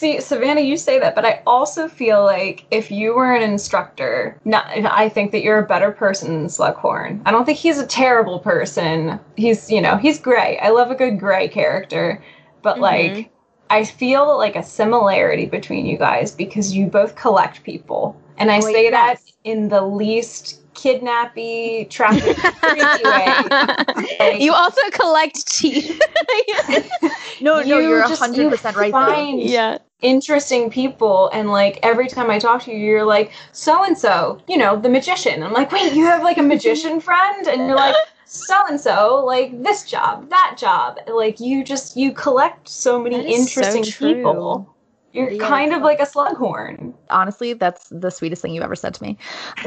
See, Savannah, you say that, but I also feel like if you were an instructor, not, I think that you're a better person than Slughorn. I don't think he's a terrible person. He's, you know, he's gray. I love a good gray character, but mm-hmm. like, I feel like a similarity between you guys because you both collect people. And I oh, say yes. that in the least kidnappy, traffic way. *laughs* You also collect teeth. *laughs* no, no, you're hundred percent right. Find yeah. interesting people, and like every time I talk to you, you're like so and so, you know, the magician. I'm like, wait, you have like a magician *laughs* friend, and you're like. So and so, like this job, that job, like you just you collect so many interesting so people. You're yeah. kind of like a slughorn. Honestly, that's the sweetest thing you've ever said to me.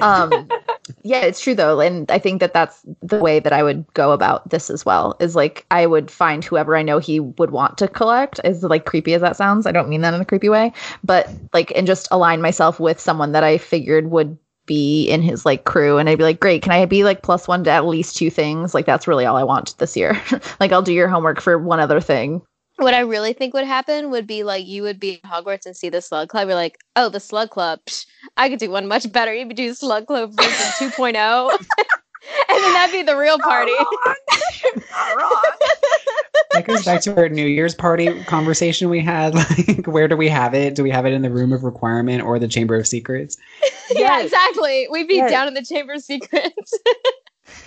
Um, *laughs* yeah, it's true though, and I think that that's the way that I would go about this as well. Is like I would find whoever I know he would want to collect. Is like creepy as that sounds. I don't mean that in a creepy way, but like and just align myself with someone that I figured would be in his like crew and I'd be like, great, can I be like plus one to at least two things? Like that's really all I want this year. *laughs* like I'll do your homework for one other thing what I really think would happen would be like you would be in Hogwarts and see the Slug Club. You're like, oh, the Slug Club. Psh, I could do one much better. You could do Slug Club version *laughs* 2.0. *laughs* and then that'd be the real party. *laughs* that goes back to our New Year's party conversation we had. Like, where do we have it? Do we have it in the room of requirement or the Chamber of Secrets? yeah, exactly. We'd be yes. down in the Chamber of Secrets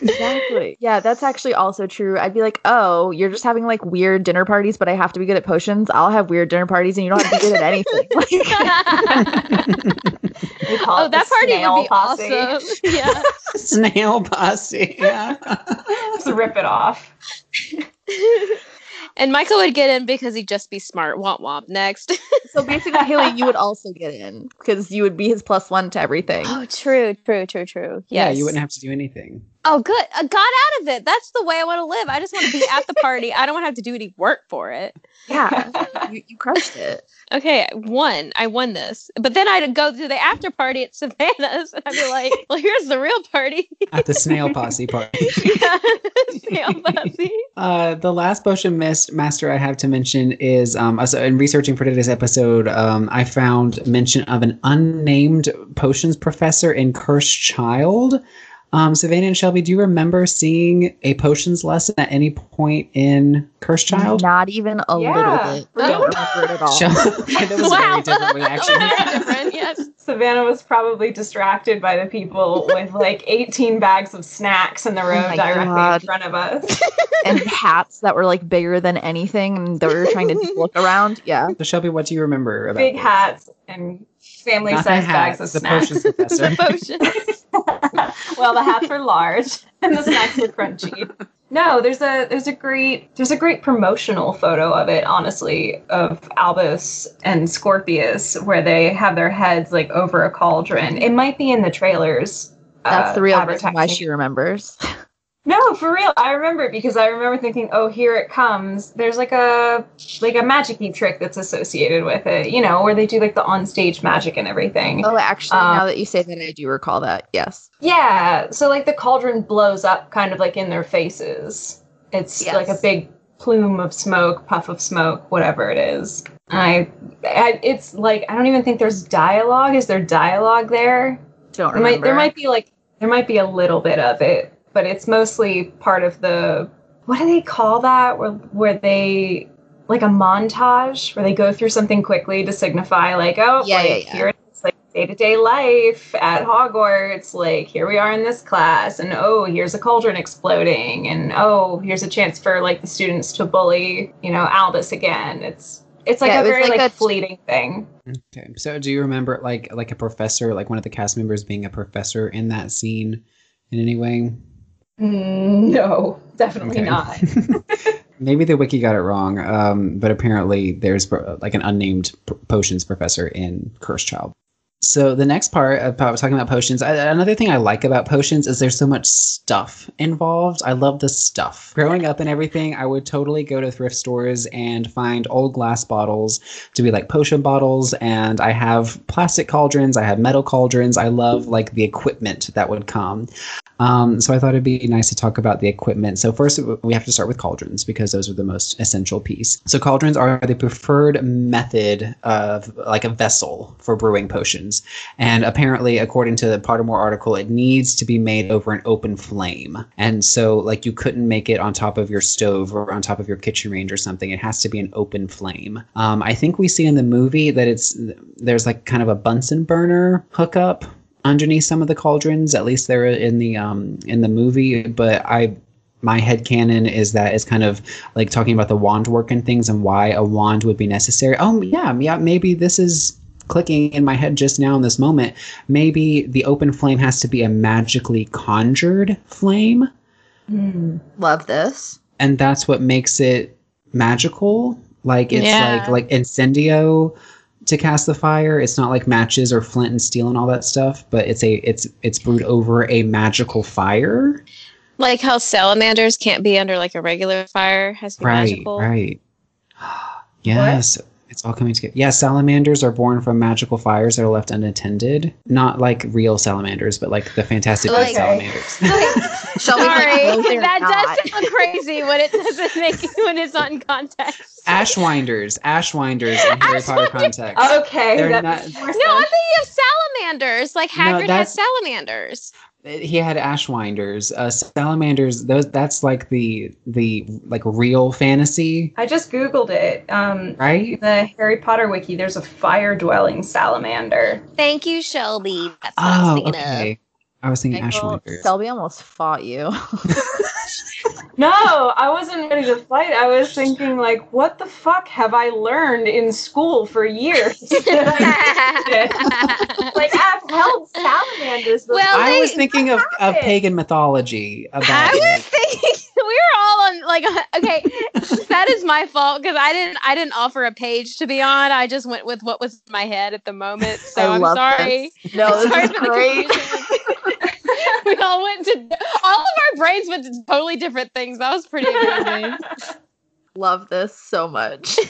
exactly. Yeah, that's actually also true. I'd be like, oh, you're just having like weird dinner parties, but I have to be good at potions. I'll have weird dinner parties, and you don't have to be good at anything. *laughs* *laughs* oh, that party would be posse. awesome. *laughs* Yeah, snail posse. Yeah, just rip it off. And Michael would get in because he'd just be smart. Womp womp. Next. so basically, Haley, you would also get in because you would be his plus one to everything. Oh, true, true, true, true. Yes. Yeah, you wouldn't have to do anything. Oh, good. I got out of it. That's the way I want to live. I just want to be at the party. I don't want to have to do any work for it. Yeah, *laughs* you, you crushed it. Okay, won. I won this. But then I'd go to the after party at Savannah's and I'd be like, *laughs* well, here's the real party. at the snail posse party. *laughs* yeah, snail posse. Uh, the last potion mist master I have to mention is um, so in researching for today's episode, um, I found mention of an unnamed potions professor in Cursed Child. Um, Savannah and Shelby, do you remember seeing a potions lesson at any point in Cursed Child? Not even a Yeah. little bit. I don't remember it at all. Shel- *laughs* that was Wow. very different. We actually *laughs* Very different, yes. Savannah was probably distracted by the people with like 18 bags of snacks in the road Oh directly God. in front of us. *laughs* and hats that were like bigger than anything and they were trying to look around. Yeah. So Shelby, what do you remember about Big this? hats and family Not the sized bags of the snacks. potions professor. *laughs* The potion. well, the hats were large *laughs* and the snacks were crunchy. No, there's a there's a great there's a great promotional photo of it, honestly, of Albus and Scorpius, where they have their heads like over a cauldron. It might be in the trailers. That's uh, the real reason why she remembers. No, for real. I remember it because I remember thinking, "Oh, here it comes." There's like a like a magicy trick that's associated with it, you know, where they do like the onstage magic and everything. Oh, actually, Uh, now that you say that, I do recall that. Yes. Yeah, so like the cauldron blows up kind of like in their faces. It's Yes. like a big plume of smoke, puff of smoke, whatever it is. I, I it's like I don't even think there's dialogue. Is there dialogue there? Don't There might remember. there might be like there might be a little bit of it, but it's mostly part of the what do they call that? Where where they like a montage where they go through something quickly to signify like oh Yeah, like, yeah, yeah. here it is like day to day life at Hogwarts like here we are in this class and oh here's a cauldron exploding and oh here's a chance for like the students to bully you know Albus again. It's it's like Yeah, a it very like like, a- fleeting thing. Okay. So do you remember like like a professor, like one of the cast members being a professor in that scene in any way? Mm, no, definitely Okay. not. *laughs* Maybe the wiki got it wrong, um, but apparently there's like an unnamed potions professor in Cursed Child. So the next part about talking about potions, I, another thing I like about potions is there's so much stuff involved. I love the stuff. Growing up and everything, I would totally go to thrift stores and find old glass bottles to be like potion bottles, and I have plastic cauldrons, I have metal cauldrons. I love like the equipment that would come. Um, so I thought it'd be nice to talk about the equipment. So first, we have to start with cauldrons because those are the most essential piece. So cauldrons are the preferred method of like a vessel for brewing potions, and apparently, according to the Pottermore article, it needs to be made over an open flame. And so, like, you couldn't make it on top of your stove or on top of your kitchen range or something. It has to be an open flame. Um, I think we see in the movie that it's there's like kind of a Bunsen burner hookup underneath some of the cauldrons. At least they're in the um in the movie. But I my head canon is that it's kind of like talking about the wand work and things and why a wand would be necessary. Oh yeah, yeah, maybe this is clicking in my head just now in this moment. Maybe the open flame has to be a magically conjured flame, Love this. and that's what makes it magical. Like it's Yeah. like like incendio to cast the fire. It's not like matches or flint and steel and all that stuff, but it's a it's it's brewed over a magical fire. Like how salamanders can't be under like a regular fire, has to be Right, magical. right. *gasps* Yes, it's all coming together. Yeah, salamanders are born from magical fires that are left unattended. Not like real salamanders, but like the Fantastic Beasts Okay. salamanders. *laughs* Shelby's Sorry, like, no, they're that not. does sound crazy when it doesn't make when it's not in context. Ashwinders, Ashwinders in Harry Potter context. Okay, They're not- No, sense. I'm thinking of salamanders. Like No, Hagrid has salamanders. He had Ashwinders. Uh, salamanders. Those. That's like the the like real fantasy, I just googled it. Um, right? the Harry Potter wiki. There's a fire-dwelling salamander. Thank you, Shelby. That's what I was Oh, thinking okay. I was thinking Michael, Ashwinders. Shelby almost fought you. *laughs* *laughs* No, I wasn't ready to fight. I was thinking, like, what the fuck have I learned in school for years? *laughs* like, I've held salamanders. Well, I they- was thinking of, of pagan mythology about I was like, thinking we were all on like okay, that is my fault because I didn't I didn't offer a page to be on. I just went with what was in my head at the moment. So I I'm sorry. this. No, this sorry is great. Confusion. we all went to all of our brains went to totally different things. That was pretty amazing. *laughs* Love this so much. *laughs*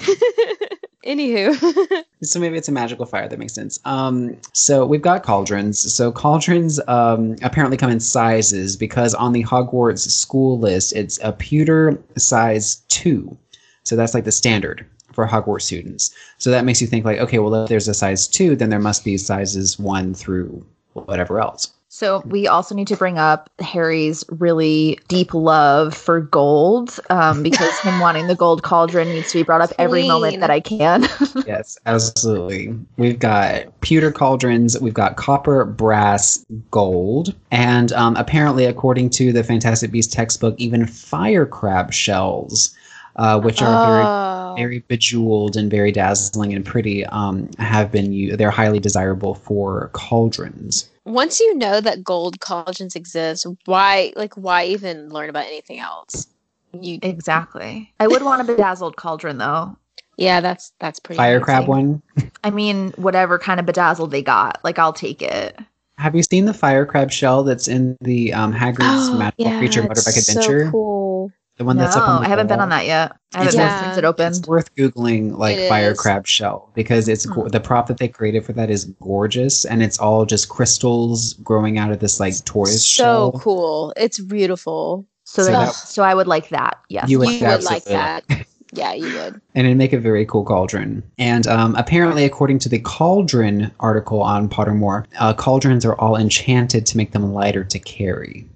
Anywho, *laughs* so maybe it's a magical fire that makes sense um so we've got cauldrons so cauldrons um apparently come in sizes because on the hogwarts school list it's a pewter size 2 so that's like the standard for hogwarts students so that makes you think like okay well if there's a size 2 then there must be sizes 1 through whatever else So we also need to bring up Harry's really deep love for gold, um, because him wanting the gold cauldron needs to be brought up every moment that I can. *laughs* yes, absolutely. We've got pewter cauldrons, we've got copper, brass, gold, and um, apparently, according to the Fantastic Beasts textbook, even fire crab shells. Uh, which are very, very bejeweled and very dazzling and pretty, um, have been u- they're highly desirable for cauldrons once you know that gold cauldrons exist, why like why even learn about anything else? You exactly. I would want a bedazzled cauldron though. Yeah, that's that's pretty. Fire amazing. crab one. I mean, whatever kind of bedazzled they got, like I'll take it. Have you seen the fire crab shell that's in the um, Hagrid's oh, Magical yeah, Creature Motorbike Adventure? So cool. The one that's up on I haven't been on that yet. I haven't yeah. since it opened. It's worth googling like it fire is. crab shell because it's hmm. the prop that they created for that is gorgeous and it's all just crystals growing out of this like tortoise so shell. So cool! It's beautiful. So so, that, so I would like that. Yes, you would, you would like that. *laughs* Yeah, you would. and it'd make a very cool cauldron. And um, apparently, according to the Cauldron article on Pottermore, uh, cauldrons are all enchanted to make them lighter to carry.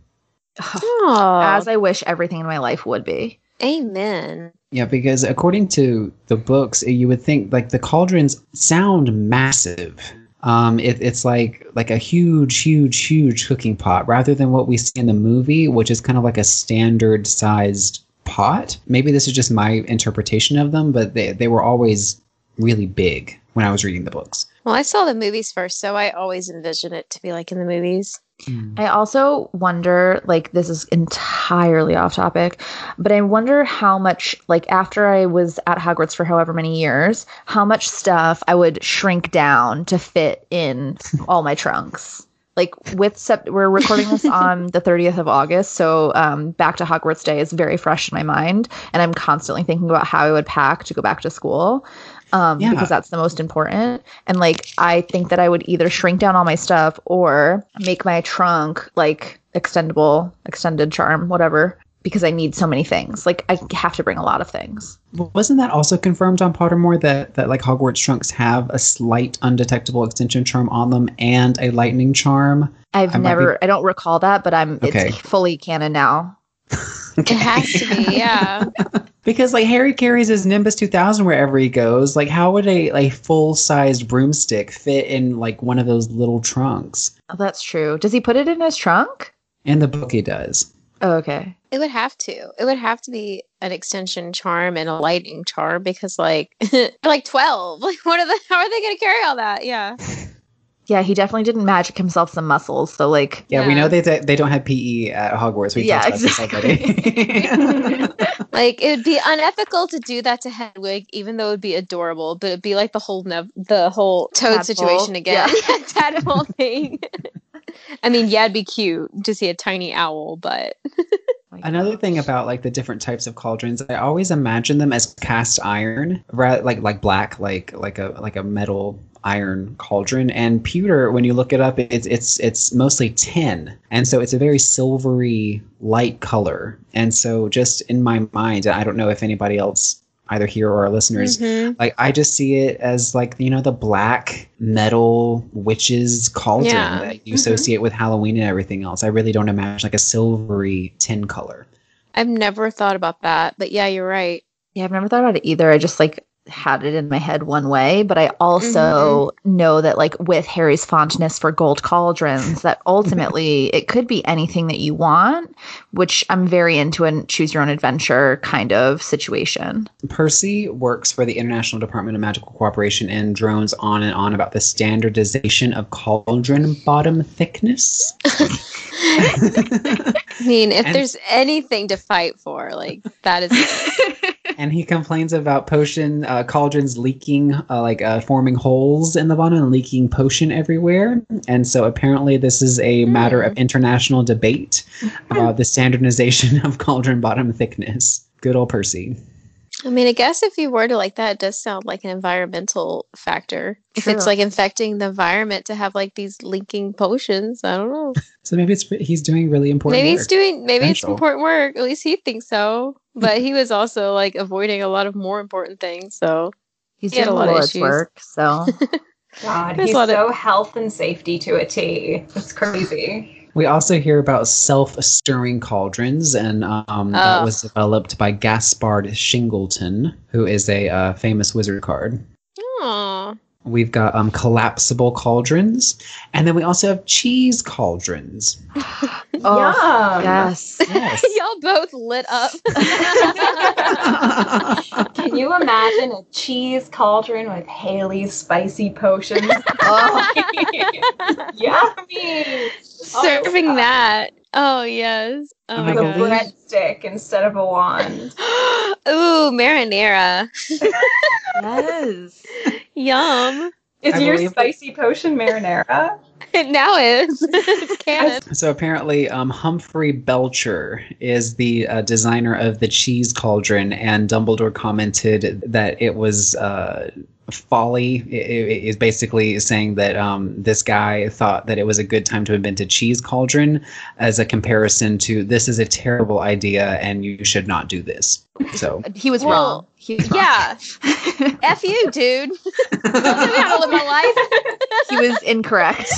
As I wish everything in my life would be. Amen. Yeah, because according to the books, you would think like the cauldrons sound massive. Um, it, it's like like a huge, huge, huge cooking pot, rather than what we see in the movie, which is kind of like a standard sized pot. Maybe this is just my interpretation of them, but they they were always really big when I was reading the books. Well, I saw the movies first, so I always envision it to be like in the movies. I also wonder, like, this is entirely off topic, but I wonder how much, like, after I was at Hogwarts for however many years, how much stuff I would shrink down to fit in all my trunks. Like, with sept- we're recording this *laughs* on the 30th of August, so um, back to Hogwarts Day is very fresh in my mind, and I'm constantly thinking about how I would pack to go back to school um, yeah. because that's the most important. And like, I think that I would either shrink down all my stuff or make my trunk like extendable, extended charm, whatever, because I need so many things. Like, I have to bring a lot of things. Wasn't that also confirmed on Pottermore that that like Hogwarts trunks have a slight undetectable extension charm on them and a lightning charm? I've I never, be... I don't recall that, but I'm okay. it's fully canon now. Okay. *laughs* It has to be, yeah. *laughs* because like Harry carries his Nimbus 2000 wherever he goes. Like, how would a like full sized broomstick fit in like one of those little trunks? Oh, that's true. Does he put it in his trunk? In the book, he does. Oh, okay. It would have to. It would have to be an extension charm and a lightning charm because, like, *laughs* like twelve. Like, what are the? How are they going to carry all that? Yeah. Yeah, he definitely didn't magic himself some muscles. So like, yeah, yeah. we know they they don't have PE at Hogwarts. We yeah, exactly. *laughs* like it would be unethical to do that to Hedwig, even though it would be adorable. But it'd be like the whole nev- the whole Toad Tadpole. situation again. Yeah, *laughs* tadpole thing. I mean, yeah, it'd be cute to see a tiny owl, but. *laughs* Another thing about like the different types of cauldrons, I always imagine them as cast iron, right? Like like black, like like a like a metal iron cauldron. And pewter when you look it up it's it's it's mostly tin. And so it's a very silvery light color. And so just in my mind i don't know if anybody else either here or our listeners mm-hmm. like i just see it as like you know the black metal witches cauldron yeah. that you mm-hmm. associate with halloween and everything else. I really don't imagine like a silvery tin color. I've never thought about that but yeah you're right. Yeah i've never thought about it either. I just like had it in my head one way, but I also mm-hmm. know that like with Harry's fondness for gold cauldrons, that *laughs* ultimately it could be anything that you want, which I'm very into a choose your own adventure kind of situation. Percy works for the International Department of Magical Cooperation and drones on and on about the standardization of cauldron bottom thickness. *laughs* I mean, if and, there's anything to fight for, like that is *laughs* and he complains about potion uh, cauldrons leaking, uh, like uh, forming holes in the bottom and leaking potion everywhere. And so apparently, this is a matter of hmm. international debate about the standardization *laughs* of cauldron bottom thickness. Good old Percy. I mean, I guess if you were to like that, it does sound like an environmental factor. True. If it's like infecting the environment to have like these linking potions, I don't know. *laughs* So maybe it's he's doing really important. Maybe work. he's doing maybe Potential. it's important work. At least he thinks so. But he was also like avoiding a lot of more important things. So he's he doing a lot of issues. work. So *laughs* God, he's so of- health and safety to a T. It's crazy. We also hear about self-stirring cauldrons, and um, oh. that was developed by Gaspard Shingleton, who is a uh, famous wizard card. Aww. We've got um, collapsible cauldrons, and then we also have cheese cauldrons. *laughs* oh, Yum. yes. yes. *laughs* Y'all both lit up. *laughs* Can you imagine a cheese cauldron with Haley's spicy potions? oh. *laughs* Yummy! Oh, Serving oh, that. Oh yes. Oh my god. A breadstick instead of a wand. *gasps* Ooh, marinara. yes. *laughs* Yum. Is I your spicy potion marinara? *laughs* It now is. *laughs* it's *laughs* canon. So apparently, um, Humphrey Belcher is the uh, designer of the cheese cauldron, and Dumbledore commented that it was uh, folly is basically saying that um, this guy thought that it was a good time to invent a cheese cauldron as a comparison to this is a terrible idea and you should not do this. So he was well, wrong. He was yeah. *laughs* F you, dude. Don't tell me how to live my life. he was incorrect.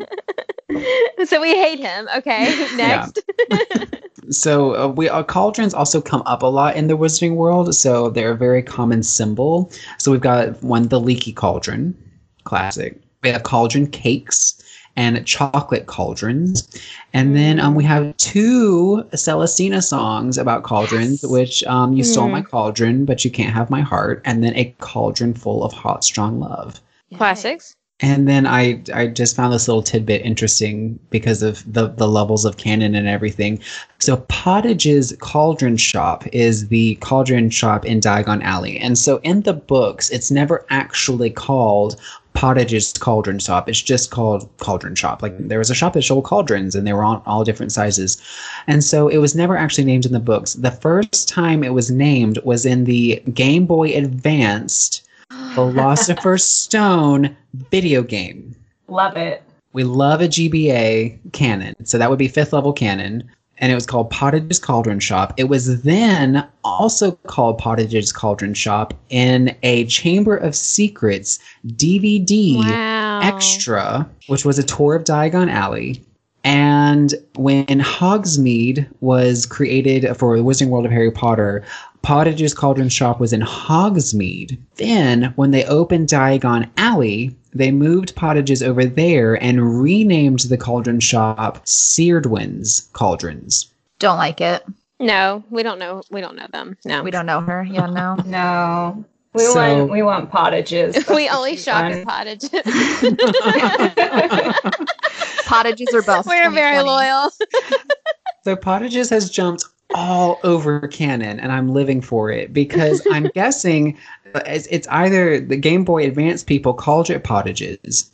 *laughs* *laughs* so we hate him. Okay, *laughs* next. Yeah *laughs* so uh, we uh, cauldrons also come up a lot in the wizarding world so they're a very common symbol. So we've got one the leaky cauldron classic. We have cauldron cakes and chocolate cauldrons. And then um, we have two celestina songs about cauldrons which um, you mm. stole my cauldron but you can't have my heart. And then a cauldron full of hot strong love. Classics and then I I just found this little tidbit interesting because of the the levels of canon and everything. So Pottage's Cauldron Shop is the cauldron shop in Diagon Alley. And so in the books, it's never actually called Pottage's Cauldron Shop. It's just called Cauldron Shop. Like there was a shop that sold cauldrons and they were on all different sizes. And so it was never actually named in the books. The first time it was named was in the Game Boy Advanced Philosopher's Stone video game. Love it. We love a GBA canon. So that would be fifth level canon. And it was called Pottage's Cauldron Shop. It was then also called Pottage's Cauldron Shop in a Chamber of Secrets DVD wow. extra, which was a tour of Diagon Alley. And when Hogsmeade was created for the Wizarding World of Harry Potter, Pottage's Cauldron Shop was in Hogsmeade. Then, when they opened Diagon Alley, they moved Pottage's over there and renamed the cauldron shop Ceridwen's Cauldrons. Don't like it. No, we don't know. We don't know them. No, we don't know her. Yeah, no, *laughs* no. We so, want we want pottages. *laughs* we only shop at pottages. *laughs* pottages are best. We're very loyal. so pottages has jumped all over canon and I'm living for it because I'm *laughs* guessing uh, it's, it's, either the Game Boy Advance people called it pottages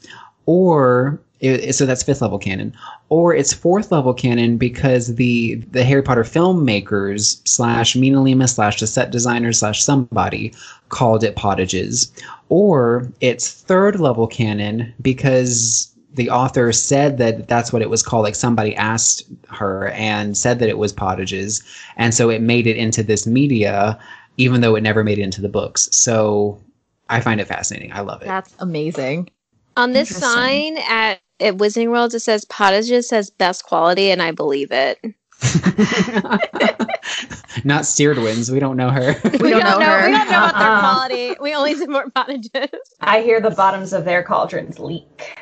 or it, so that's fifth level canon or it's fourth level canon because the the Harry Potter filmmakers slash MinaLima slash the set designer slash somebody called it pottages or it's third level canon because the author said that that's what it was called. Like somebody asked her and said that it was pottages, and so it made it into this media, even though it never made it into the books. So I find it fascinating. I love it. That's amazing. On this sign at at Wizarding World, it says pottages says best quality, and I believe it. *laughs* Not Ceridwen's. We don't know her. *laughs* We, we don't, don't, know, her. We don't know about their uh-uh. quality. We only *laughs* support pottages. I hear the bottoms of their cauldrons leak.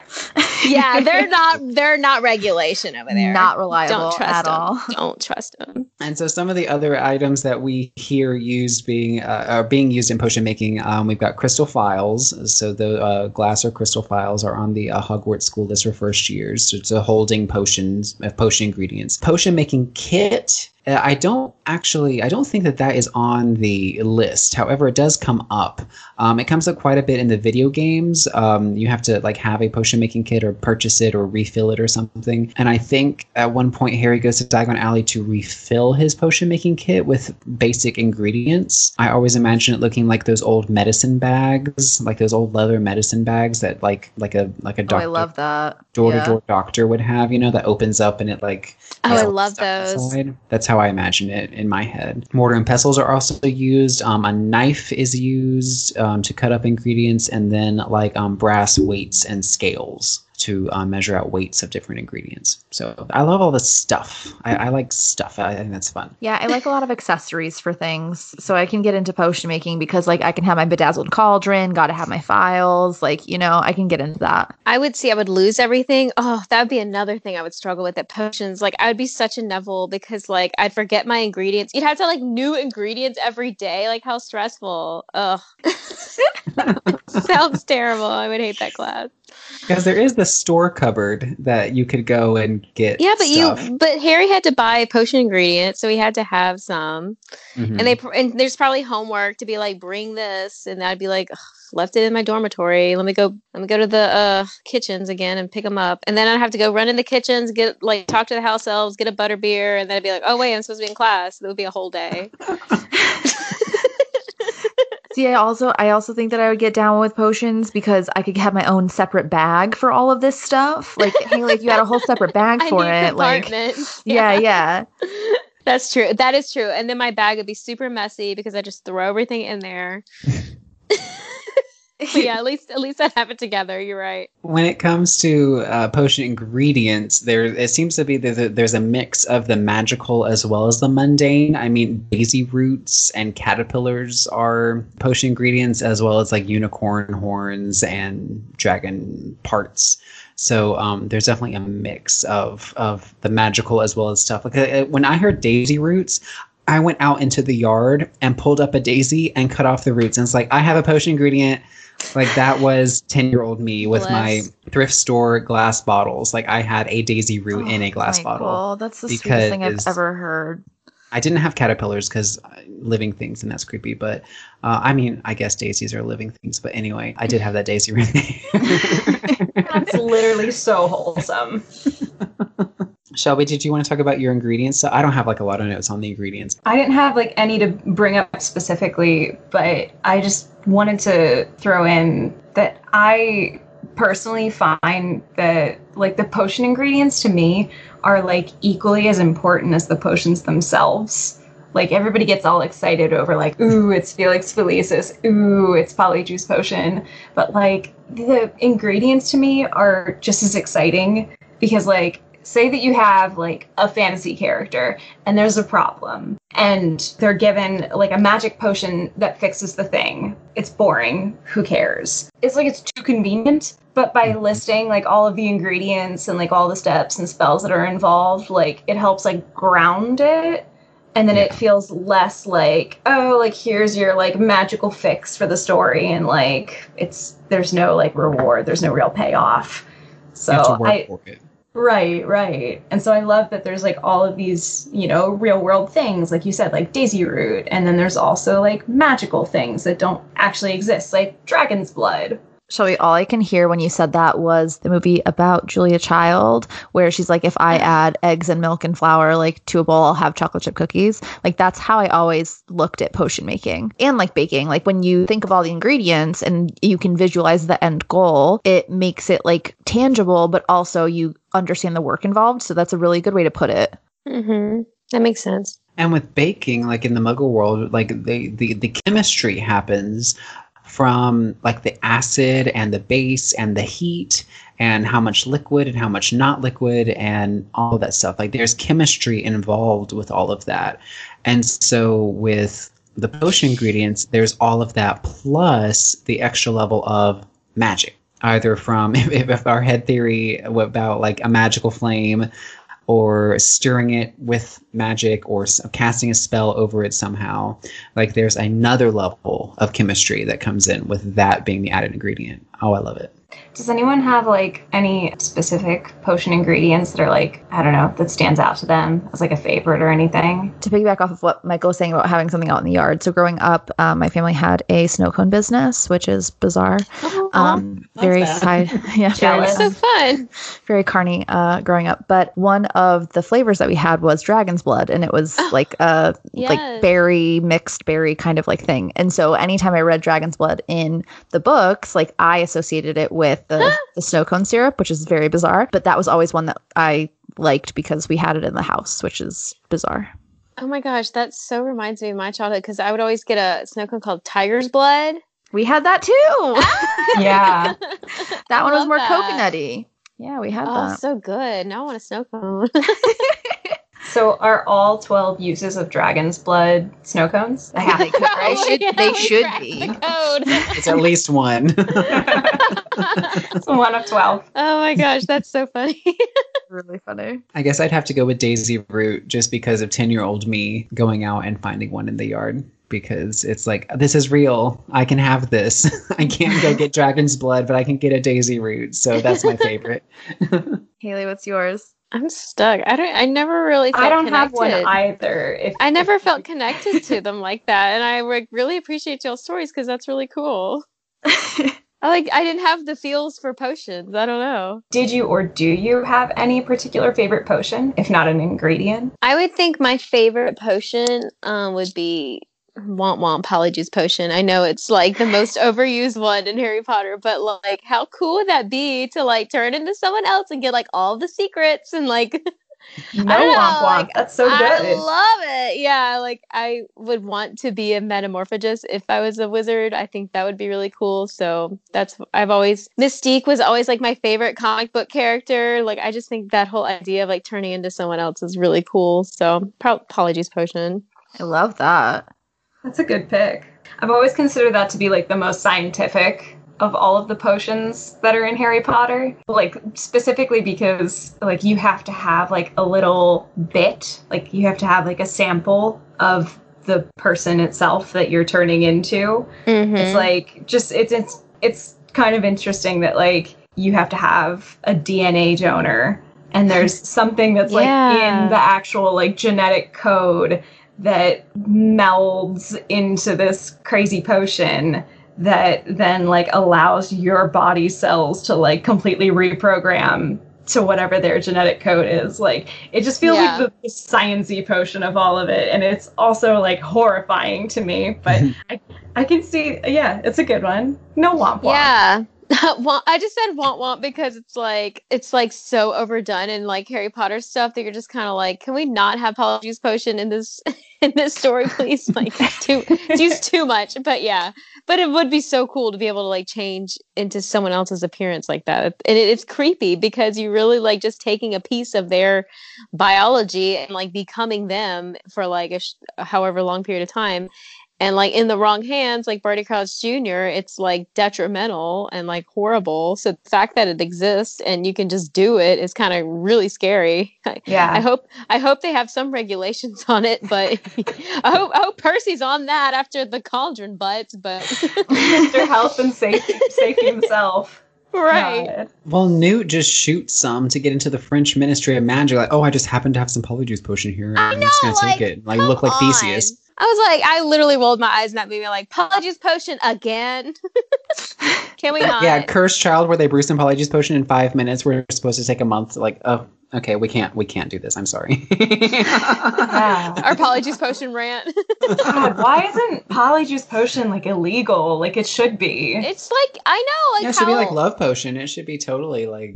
Yeah, *laughs* they're not. They're not regulation over there. Not reliable don't trust at them. all. *laughs* Don't trust them. And so some of the other items that we hear used being uh, are being used in potion making. Um, we've got crystal phials. So the uh, glass or crystal phials are on the uh, Hogwarts school list for first years. So it's a holding potions, uh, potion ingredients. Potion making kit I don't actually, I don't think that that is on the list. However, it does come up. Um, it comes up quite a bit in the video games. Um, you have to like have a potion making kit or purchase it or refill it or something. And I think at one point Harry goes to Diagon Alley to refill his potion making kit with basic ingredients. I always imagine it looking like those old medicine bags, like those old leather medicine bags that like like a like a doctor. Oh, I love that. Door to door doctor would have, you know, that opens up and it like. Oh, I love those. Inside. That's how how I imagine it in my head. Mortar and pestles are also used. Um, a knife is used um, to cut up ingredients, and then like um, brass weights and scales to uh, measure out weights of different ingredients. So I love all the stuff. I, I, like stuff. I think that's fun. Yeah, I like a lot of accessories for things. So I can get into potion making because like I can have my bedazzled cauldron, got to have my phials. Like you know, I can get into that. I would see I would lose everything. Oh, that would be another thing I would struggle with at potions. Like I would be such a Neville because like I'd forget my ingredients. You'd have to like new ingredients every day. Like how stressful. Ugh. *laughs* Sounds terrible. I would hate that class. Because there is the store cupboard that you could go and get. Yeah, but stuff. you, but Harry had to buy potion ingredients, so he had to have some. Mm-hmm. And they, and there's probably homework to be like, bring this, and I'd be like, left it in my dormitory. Let me go. Let me go to the uh, kitchens again and pick them up. And then I'd have to go run in the kitchens, get like talk to the house elves, get a butter beer, and then I'd be like, oh wait, I'm supposed to be in class. It would be a whole day. *laughs* See, I also I also think that I would get down with potions because I could have my own separate bag for all of this stuff. Like, hey, like you had a whole separate bag *laughs* for it. Like, *laughs* yeah, yeah. yeah. That's true. That is true. And then my bag would be super messy because I just throw everything in there. *laughs* *laughs* yeah, *laughs* at least at least I have it together. You're right. When it comes to uh, potion ingredients, there it seems to be that there's a mix of the magical as well as the mundane. I mean, daisy roots and caterpillars are potion ingredients, as well as like unicorn horns and dragon parts. So um, there's definitely a mix of of the magical as well as stuff. Like uh, when I heard daisy roots, I went out into the yard and pulled up a daisy and cut off the roots. And it's like I have a potion ingredient like that was 10 year old me with Bless. my thrift store glass bottles. Like I had a daisy root oh, in a glass bottle. Oh, that's the sweetest thing I've ever heard. I didn't have caterpillars because uh, living things and that's creepy. But uh, I mean, I guess daisies are living things. But anyway, I did have that daisy root. *laughs* that's literally so wholesome. *laughs* Shelby, did you want to talk about your ingredients? So I don't have like a lot of notes on the ingredients. I didn't have like any to bring up specifically, but I just wanted to throw in that I personally find that like the potion ingredients to me are like equally as important as the potions themselves. Like everybody gets all excited over like, ooh, it's Felix Felicis, ooh, it's Polyjuice Potion. But like the ingredients to me are just as exciting because like say that you have like a fantasy character and there's a problem and they're given like a magic potion that fixes the thing. It's boring. Who cares? It's like it's too convenient. But by mm-hmm. listing like all of the ingredients and like all the steps and spells that are involved, like it helps like ground it. And then yeah. it feels less like, oh, like here's your like magical fix for the story. And like it's, there's no like reward, there's no real payoff. So I, Right, right. And so I love that there's like all of these, you know, real world things, like you said, like Daisy Root. And then there's also like magical things that don't actually exist, like Dragon's Blood, Shelby, all I can hear when you said that was the movie about Julia Child, where she's like, if I add eggs and milk and flour like to a bowl, I'll have chocolate chip cookies. Like that's how I always looked at potion making and like baking. Like when you think of all the ingredients and you can visualize the end goal, it makes it like tangible, but also you understand the work involved. So that's a really good way to put it. Mm-hmm. That makes sense. And with baking, like in the Muggle world, like the, the the chemistry happens from like the acid and the base and the heat and how much liquid and how much not liquid and all that stuff. Like there's chemistry involved with all of that. And so with the potion ingredients, there's all of that plus the extra level of magic. Either from *laughs* if, if our head theory about like a magical flame or stirring it with magic or casting a spell over it somehow. Like there's another level of chemistry that comes in with that being the added ingredient. Oh, I love it. Does anyone have like any specific potion ingredients that are like, I don't know, that stands out to them as like a favorite or anything? To piggyback off of what Michael was saying about having something out in the yard. So growing up, um, my family had a snow cone business, which is bizarre. Oh, um, very high, *laughs* yeah, very, so fun. Very carny uh, growing up. But one of the flavors that we had was dragon's blood, and it was oh, like a yes. like berry mixed berry kind of like thing. And so anytime I read dragon's blood in the books, like I associated it with the, the snow cone syrup, which is very bizarre. But that was always one that I liked because we had it in the house, which is bizarre. Oh my gosh, that so reminds me of my childhood because I would always get a snow cone called Tiger's Blood. We had that too. Ah! *laughs* yeah. *laughs* that one was more that. coconutty. Yeah, we had oh, that. so good. Now I want a snow cone. *laughs* So are all 12 uses of dragon's blood snow cones? *laughs* They, have, they, could, they should, yeah, they should be. The *laughs* it's at least one. it's one of 12. *laughs* Oh my gosh, that's so funny. really funny. I guess I'd have to go with Daisy Root just because of 10 year old me going out and finding one in the yard because it's like this is real. I can have this. *laughs* I can't go get dragon's blood, but I can get a daisy root. So that's my favorite. *laughs* Haley, what's yours? I'm stuck. I don't. I never really. I don't connected. have one either. If, I never felt connected to them like that, and I like, really appreciate y'all's stories because that's really cool. *laughs* I like. I didn't have the feels for potions. I don't know. Did you or do you have any particular favorite potion, if not an ingredient? I would think my favorite potion um, would be want want polyjuice potion. I know it's like the most *laughs* overused one in Harry Potter, but like how cool would that be to like turn into someone else and get like all the secrets and like *laughs* no womp womp. Like, That's so good. I love it. Yeah, like I would want to be a metamorphagus if I was a wizard. I think that would be really cool. So that's I've always Mystique was always like my favorite comic book character. Like I just think that whole idea of like turning into someone else is really cool. So pro- polyjuice potion. I love that. That's a good pick. I've always considered that to be like the most scientific of all of the potions that are in Harry Potter. Like specifically because like you have to have like a little bit, like you have to have like a sample of the person itself that you're turning into. Mm-hmm. It's like just it's it's it's kind of interesting that like you have to have a DNA donor and there's *laughs* something that's like in the actual like genetic code that melds into this crazy potion that then like allows your body cells to like completely reprogram to whatever their genetic code is. Like it just feels yeah. like the, the sciency potion of all of it, and it's also like horrifying to me. But *laughs* I, I can see, yeah, it's a good one. No womp womp. Yeah, *laughs* I just said want want because it's like it's like so overdone in like Harry Potter stuff that you're just kind of like, can we not have Polyjuice Potion in this *laughs* in this story, please? *laughs* Like too it's used too much. But yeah, but it would be so cool to be able to like change into someone else's appearance like that, and it, it's creepy because you really like just taking a piece of their biology and like becoming them for like a sh- however long period of time and like in the wrong hands like barty crouch jr it's like detrimental and like horrible so the fact that it exists and you can just do it is kind of really scary *laughs* yeah i hope i hope they have some regulations *laughs* on it but i hope i hope percy's on that after the cauldron butts but *laughs* mr health and safety safety himself Right. Well, Newt just shoots some to get into the French Ministry of Magic. Like, oh, I just happen to have some polyjuice potion here. I am just gonna like, take it. Like, look like on. Theseus. I was like, I literally rolled my eyes in that movie. Like, Polyjuice Potion again? *laughs* Can we not? Yeah, Cursed Child, where they brew some Polyjuice Potion in five minutes. We're supposed to take a month. Like, oh, okay, we can't, we can't do this. I'm sorry. Our Polyjuice Potion rant. God, why isn't Polyjuice Potion like illegal? Like it should be. It's like I know, like yeah, it should how... be like Love Potion. It should be totally like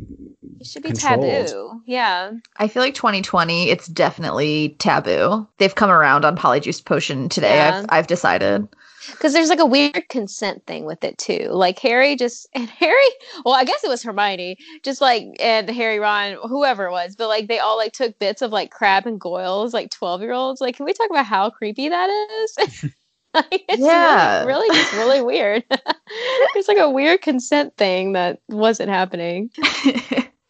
it should be controlled. taboo. Yeah. I feel like 2020, it's definitely taboo. They've come around on Polyjuice Potion today. Yeah. I've, I've decided. Because there's like a weird consent thing with it too. Like Harry just *laughs* and Harry, well, I guess it was Hermione, just like and Harry, Ron, whoever it was, but like they all like took bits of like Crabbe and Goyles, like 12 year olds. Like, can we talk about how creepy that is? *laughs* *laughs* like, it's yeah. really, really just really weird. There's like a weird consent thing that wasn't happening.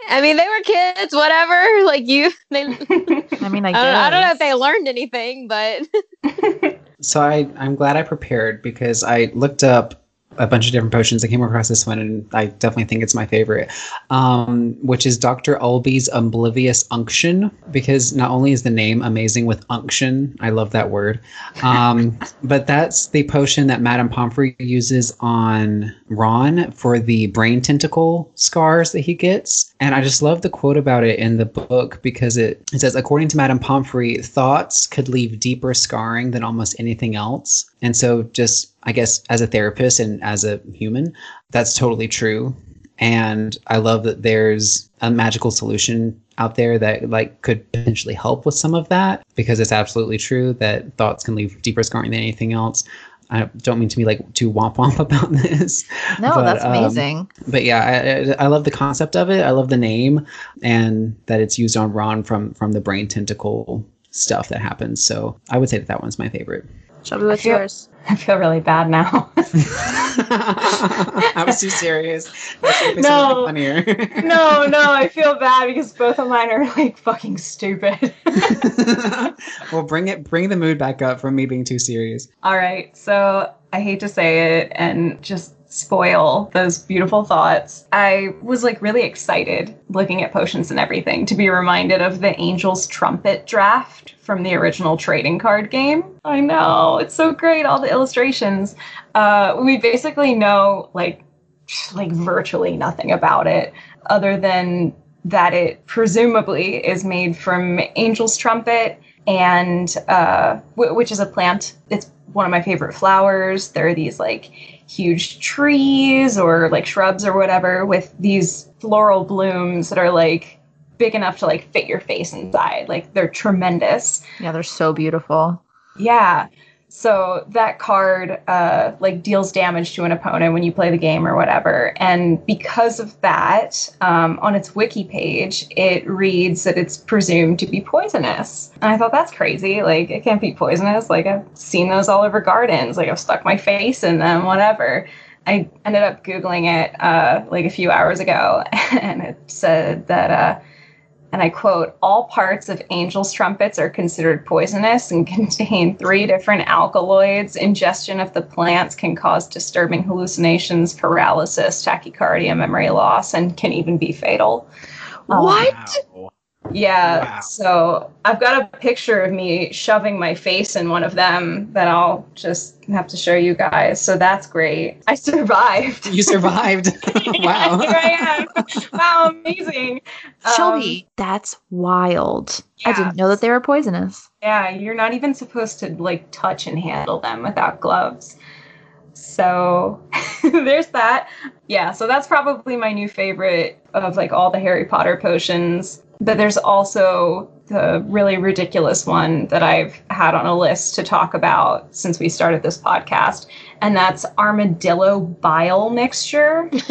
I mean, they were kids, whatever. *laughs* Like you, they. *laughs* I mean, I, I, don't, I don't know if they learned anything, but. *laughs* so I, I'm glad I prepared because I looked up a bunch of different potions. I came across this one, and I definitely think it's my favorite, um, which is Dr. Ubbly's Oblivious Unction, because not only is the name amazing with unction, I love that word, um, *laughs* but that's the potion that Madame Pomfrey uses on Ron for the brain tentacle scars that he gets. And I just love the quote about it in the book because it, it says, according to Madame Pomfrey, thoughts could leave deeper scarring than almost anything else. And so, just I guess as a therapist and as a human, that's totally true. And I love that there's a magical solution out there that like could potentially help with some of that because it's absolutely true that thoughts can leave deeper scarring than anything else. I don't mean to be like too womp womp *laughs* about this. No, but, that's amazing. Um, but yeah, I, I, love the concept of it. I love the name and that it's used on Ron from from the brain tentacle stuff that happens. So I would say that that one's my favorite. Shelby, what's yours? I feel really bad now. *laughs* *laughs* I was too serious. No, no, no. I feel bad because both of mine are like fucking stupid. *laughs* well, bring it, bring the mood back up from me being too serious. All right. So I hate to say it, and just spoil those beautiful thoughts. I was like really excited looking at potions and everything to be reminded of the Angel's Trumpet draft from the original trading card game. I know, it's so great, all the illustrations. Uh, we basically know like like virtually nothing about it other than that it presumably is made from Angel's Trumpet and uh, w- which is a plant. It's one of my favorite flowers. There are these like huge trees or like shrubs or whatever with these floral blooms that are like big enough to like fit your face inside. Like they're tremendous. Yeah, they're so beautiful. Yeah. So that card uh, like deals damage to an opponent when you play the game or whatever. And because of that, um, on its wiki page, it reads that it's presumed to be poisonous. And I thought that's crazy. Like it can't be poisonous. Like I've seen those all over gardens. Like I've stuck my face in them, whatever. I ended up googling it uh, like a few hours ago, *laughs* and it said that. Uh, and I quote, all parts of angel's trumpets are considered poisonous and *laughs* contain three different alkaloids. Ingestion of the plants can cause disturbing hallucinations, paralysis, tachycardia, memory loss, and can even be fatal. What? Um, yeah. Wow. So I've got a picture of me shoving my face in one of them that I'll just have to show you guys. So that's great. I survived. You survived. *laughs* *laughs* wow. Here I am. Wow, amazing. Shelby, um, that's wild. Yeah. I didn't know that they were poisonous. Yeah, you're not even supposed to like touch and handle them without gloves. So *laughs* there's that. Yeah, so that's probably my new favorite of like all the Harry Potter potions. But there's also the really ridiculous one that I've had on a list to talk about since we started this podcast, and that's armadillo bile mixture. *laughs*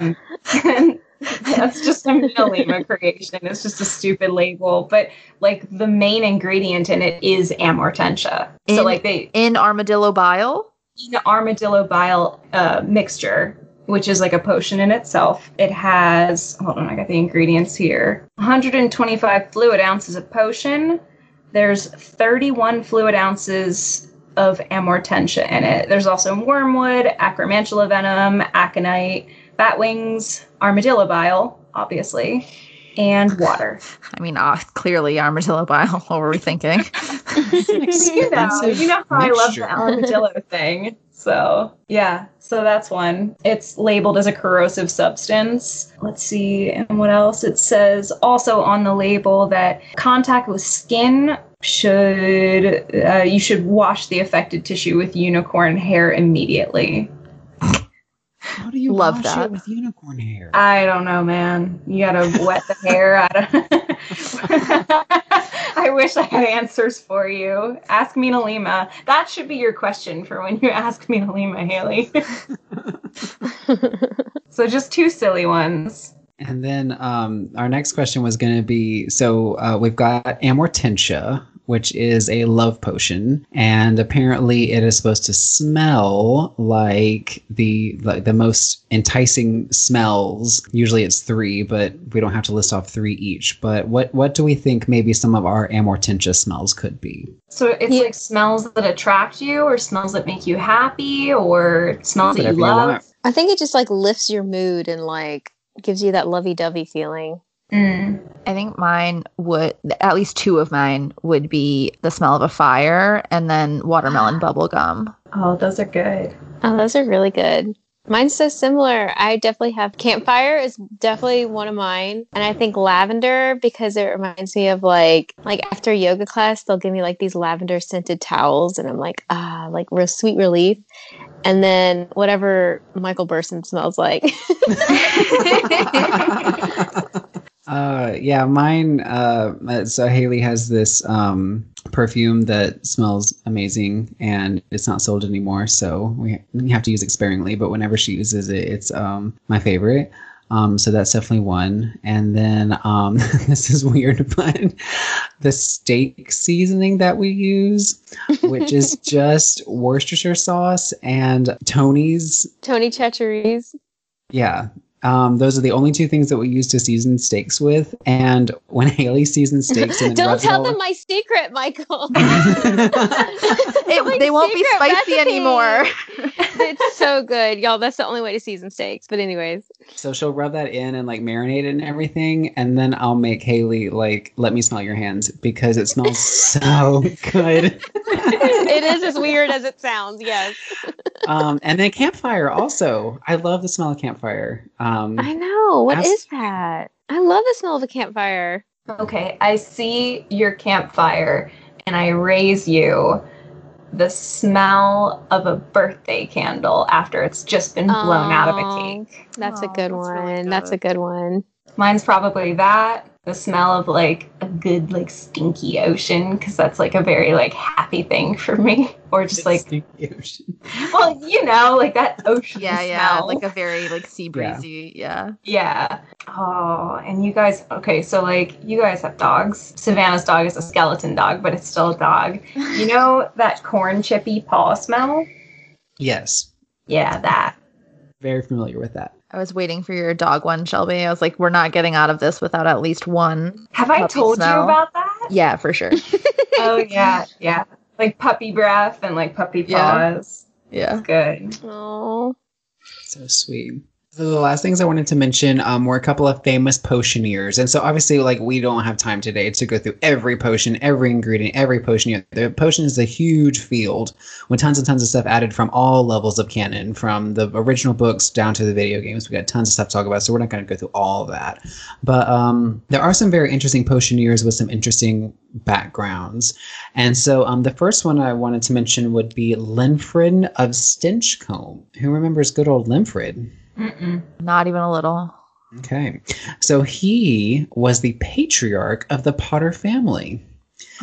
um, *laughs* that's just a Minalima creation. It's just a stupid label, but like the main ingredient in it is amortentia. In, so like they in armadillo bile. In armadillo bile uh, mixture, which is like a potion in itself. It has, hold on, I got the ingredients here 125 fluid ounces of potion. There's 31 fluid ounces of amortentia in it. There's also wormwood, acromantula venom, aconite, bat wings, armadillo bile, obviously, and water. I mean, uh, clearly armadillo bile. *laughs* What were we thinking? *laughs* you know, you know how mixture. I love the armadillo thing. So, yeah, so that's one. It's labeled as a corrosive substance. Let's see, and what else? It says also on the label that contact with skin should, uh, you should wash the affected tissue with unicorn hair immediately. How do you love that with unicorn hair? I don't know, man. You gotta wet the hair. I don't. *laughs* *laughs* *laughs* I wish I had answers for you. Ask Minalima. That should be your question for when you ask Minalima, Haley. *laughs* so just two silly ones. And then um, our next question was going to be so uh, we've got Amortentia, which is a love potion, and apparently it is supposed to smell like the like the most enticing smells. Usually it's three, but we don't have to list off three each. But what what do we think maybe some of our amortentia smells could be? So it's yeah. like smells that attract you, or smells that make you happy, or smells that you love. You I think it just like lifts your mood and like gives you that lovey-dovey feeling. Mm. I think mine would, at least two of mine would be the smell of a fire and then watermelon *gasps* bubble gum. Oh, those are good. Oh, those are really good. Mine's so similar. I definitely have campfire is definitely one of mine. And I think lavender because it reminds me of like like after yoga class, they'll give me like these lavender scented towels and I'm like, ah, like real sweet relief. And then whatever Michael Burson smells like. *laughs* *laughs* *laughs* Uh, yeah, mine. Uh, so Haley has this um, perfume that smells amazing, and it's not sold anymore, so we, we have to use it sparingly. But whenever she uses it, it's um, my favorite. Um, so that's definitely one. And then um, *laughs* this is weird, *laughs* but the steak seasoning that we use, which is *laughs* just Worcestershire sauce and Tony's. Tony Chachere's. Yeah, um, those are the only two things that we use to season steaks with. And when *laughs* Haley seasons steaks, and *laughs* don't tell them my secret, Michael. *laughs* it, my they won't be spicy recipe. anymore. it's so good, y'all. That's the only way to season steaks. But anyways, so she'll rub that in and like marinate it and everything, and then I'll make Haley like let me smell your hands because it smells so good. it is as weird as it sounds. Yes. um, and then campfire also. I love the smell of campfire. Um, um, I know. What as- is that? I love the smell of a campfire. Okay, I see your campfire and I raise you the smell of a birthday candle after it's just been blown out of a cake. That's a good one. Really good. That's a good one. Mine's probably that the smell of like a good like stinky ocean because that's like a very like happy thing for me. Or just like stinky ocean. well you know like that ocean yeah smell. yeah like a very like sea breezy yeah. yeah. Yeah. Oh and you guys okay so like you guys have dogs. Savannah's dog is a skeleton dog but it's still a dog. *laughs* You know that corn chippy paw smell? Yes. Yeah that. Very familiar with that I was waiting for your dog one, Shelby. I was like, we're not getting out of this without at least one. Have I told smell. you about that? Yeah, for sure. *laughs* oh yeah, yeah. Like puppy breath and like puppy paws. Yeah. yeah. good. Oh. So sweet. So the last things I wanted to mention um, were a couple of famous potioneers, and so obviously, like we don't have time today to go through every potion, every ingredient, every potion. The potion is a huge field with tons and tons of stuff added from all levels of canon, from the original books down to the video games. We got tons of stuff to talk about, so we're not going to go through all of that. But um, there are some very interesting potioneers with some interesting backgrounds, and so um, the first one I wanted to mention would be Linfred of Stinchcombe. Who remembers good old Linfred? Mm-mm. Not even a little. Okay. So he was the patriarch of the Potter family.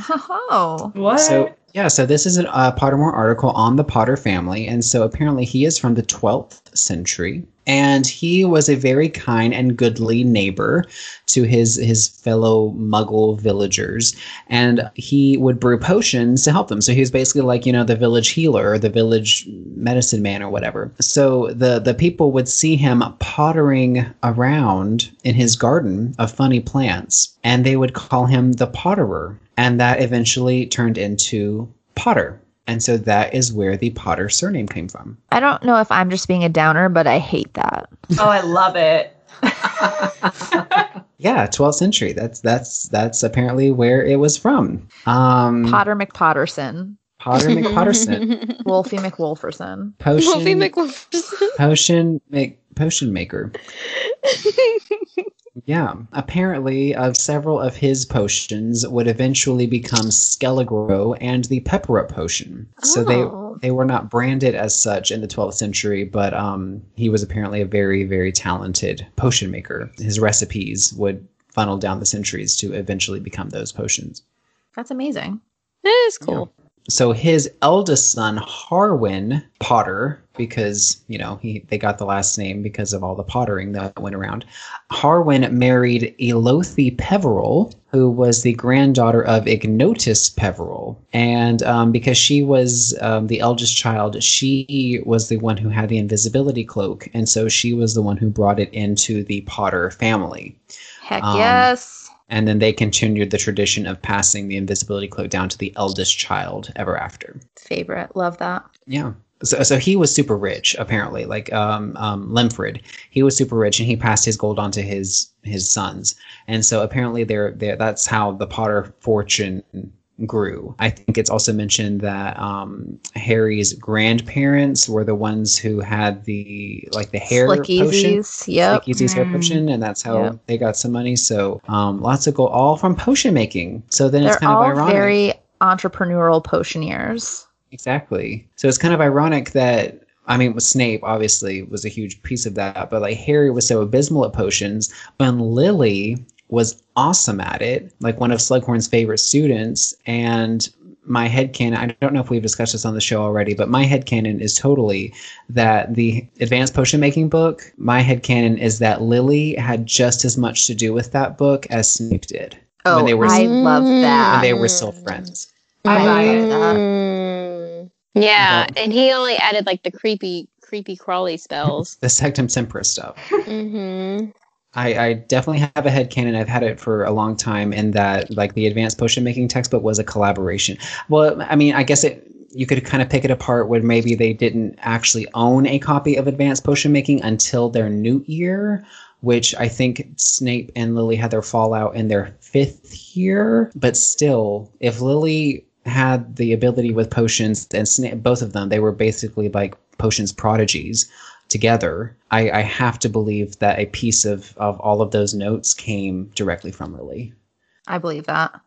Oh, what? So yeah, so this is a uh, Pottermore article on the Potter family, and so apparently he is from the 12th century, and he was a very kind and goodly neighbor to his his fellow Muggle villagers, and he would brew potions to help them. So he was basically like you know the village healer or the village medicine man or whatever. So the the people would see him pottering around in his garden of funny plants, and they would call him the Potterer and that eventually turned into Potter. And so that is where the Potter surname came from. I don't know if I'm just being a downer, but I hate that. Oh, I love it. *laughs* yeah, 12th century. That's that's that's apparently where it was from. Um, Potter McPotterson. Potter *laughs* McPotterson. Wolfie McWolferson. Potion. Wolfie McWolferson. Potion make potion maker. *laughs* Yeah, apparently, of several of his potions would eventually become Skele-Gro and the Pepperup potion. Oh. So they oh. they were not branded as such in the 12th century, but um, he was apparently a very very talented potion maker. His recipes would funnel down the centuries to eventually become those potions. That's amazing. It is cool. Yeah. So his eldest son, Hardwin Potter, because you know he they got the last name because of all the pottering that went around. Hardwin married Iolanthe Peverell, who was the granddaughter of Ignotus Peverell, and um, because she was um, the eldest child, she was the one who had the invisibility cloak, and so she was the one who brought it into the Potter family. Heck um, yes and then they continued the tradition of passing the invisibility cloak down to the eldest child ever after. Favorite, love that. Yeah. So, so he was super rich apparently like um, um, Linfred he was super rich and he passed his gold on to his his sons and so apparently they're, they're that's how the Potter fortune grew. I think it's also mentioned that um, Harry's grandparents were the ones who had the like the hair potion. Sleekeazy's mm. hair potion, and that's how yep. they got some money. So um, lots of gold, all from potion making. So then They're it's kind of ironic. Very entrepreneurial potioneers. Exactly. So it's kind of ironic that I mean, with Snape obviously was a huge piece of that, but like Harry was so abysmal at potions, but Lily was awesome at it, like one of Slughorn's favorite students. And my head canon, I don't know if we've discussed this on the show already, but my head canon is totally that the advanced potion making book, my head canon is that Lily had just as much to do with that book as Snape did. Oh, when they were, I love that. When they were still friends. I buy mm. that. Yeah, and he only added like the creepy, creepy crawly spells. *laughs* the Sectumsempra stuff. mm-hmm. I, I, definitely have a head canon. I've had it for a long time, in that like the advanced potion making textbook was a collaboration. Well, I mean, I guess it you could kind of pick it apart where maybe they didn't actually own a copy of advanced potion making until their new year, which I think Snape and Lily had their fallout in their fifth year. But still, if Lily had the ability with potions and Snape, both of them, they were basically like potions prodigies together, I, I have to believe that a piece of, of all of those notes came directly from Lily. I believe that.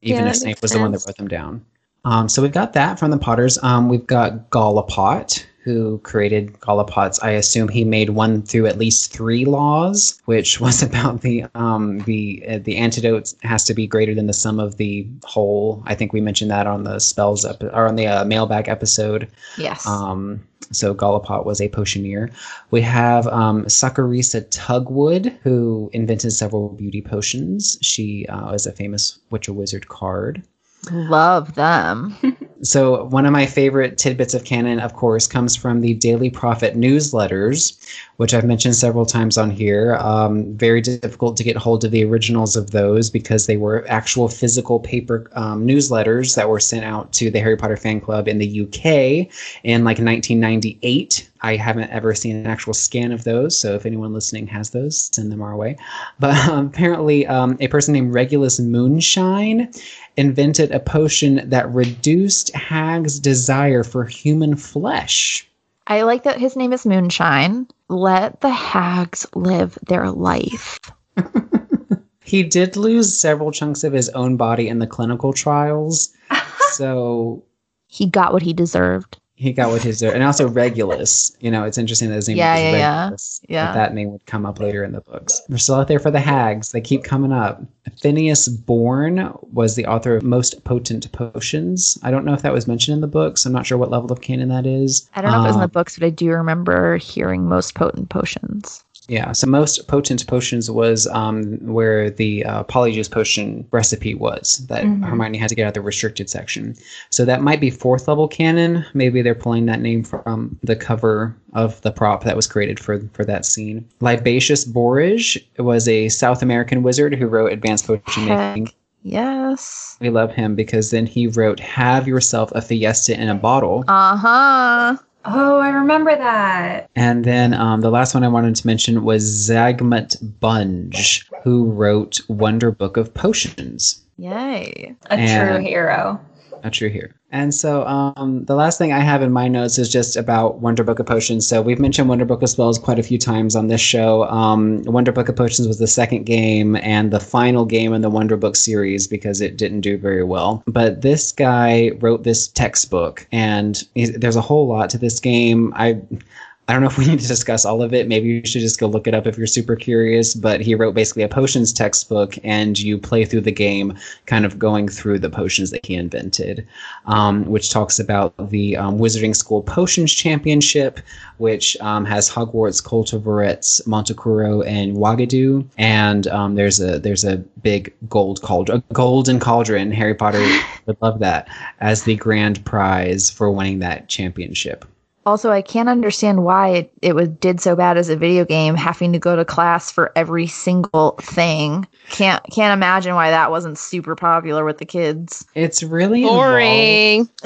Even yeah, if Snape was sense. the one that wrote them down. Um, so we've got that from the Potters. Um, we've got Golpalott, who created Golpalott's. I assume he made one through at least three laws, which *laughs* was about the um, the uh, the antidote has to be greater than the sum of the whole. I think we mentioned that on the spells up or on the uh, mailbag episode. Yes. Um, so Golpalott was a potioneer. We have um, Saccharissa Tugwood, who invented several beauty potions. She uh, is a famous Witch or Wizard card. Love them. *laughs* so, one of my favorite tidbits of canon, of course, comes from the Daily Prophet newsletters, which I've mentioned several times on here. Um, very difficult to get hold of the originals of those because they were actual physical paper um, newsletters that were sent out to the Harry Potter fan club in the UK in like 1998. I haven't ever seen an actual scan of those, so if anyone listening has those, send them our way. But *laughs* um, apparently, um, a person named Regulus Moonshine invented a potion that reduced Hag's desire for human flesh. I like that his name is Moonshine. Let the hags live their life. *laughs* he did lose several chunks of his own body in the clinical trials. *laughs* so he got what he deserved he got what his and also Regulus. You know, it's interesting that his name yeah, is yeah, Regulus. Yeah, yeah. That name would come up later in the books. They're still out there for the hags. They keep coming up. Phineas Bourne was the author of Most Potent Potions. I don't know if that was mentioned in the books. I'm not sure what level of canon that is. I don't know um, if it was in the um, books, but I do remember hearing Most Potent Potions. Yeah, so most potent potions was um, where the uh, polyjuice potion recipe was that mm-hmm. Hermione had to get out of the restricted section. So that might be fourth level canon. Maybe they're pulling that name from the cover of the prop that was created for for that scene. Libatius Borage was a South American wizard who wrote advanced potion Heck. making. Yes. We love him because then he wrote Have Yourself a Fiesta in a Bottle. Uh huh. Oh, I remember that. And then um, the last one I wanted to mention was Zygmunt Budge, who wrote Wonder Book of Potions. Yay. A and true hero. A true hero. And so um, the last thing I have in my notes is just about Wonder Book of Potions. So we've mentioned Wonder Book of Spells quite a few times on this show. Um, Wonder Book of Potions was the second game and the final game in the Wonder Book series because it didn't do very well. But this guy wrote this textbook, and there's a whole lot to this game. I I don't know if we need to discuss all of it. Maybe you should just go look it up if you're super curious. But he wrote basically a potions textbook, and you play through the game, kind of going through the potions that he invented, um, which talks about the um, Wizarding School Potions Championship, which um, has Hogwarts, Cultivores, Montecuro, and Wagadu. And um, there's a there's a big gold cauldron, a golden cauldron. Harry Potter *laughs* would love that as the grand prize for winning that championship. Also, I can't understand why it, it was did so bad as a video game, having to go to class for every single thing. Can't can't imagine why that wasn't super popular with the kids. It's really boring. *laughs*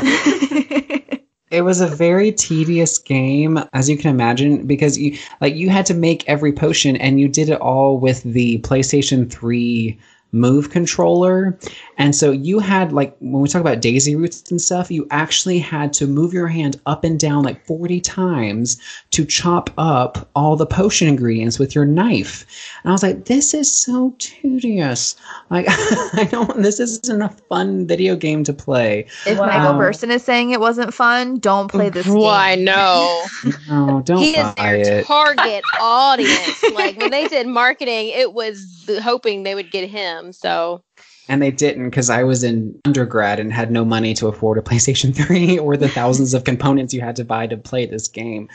it was a very tedious game, as you can imagine, because you like you had to make every potion, and you did it all with the PlayStation Three move controller And so you had like when we talk about daisy roots and stuff, you actually had to move your hand up and down like 40 times to chop up all the potion ingredients with your knife. And I was like, this is so tedious. Like *laughs* I don't this isn't a fun video game to play. If wow. Michael um, Burson is saying it wasn't fun, don't play this game. Why no. *laughs* no, don't he is their it. target *laughs* audience. like when they did marketing, it was hoping they would get him. So and they didn't because I was in undergrad and had no money to afford a PlayStation *laughs* 3 or the thousands of components you had to buy to play this game.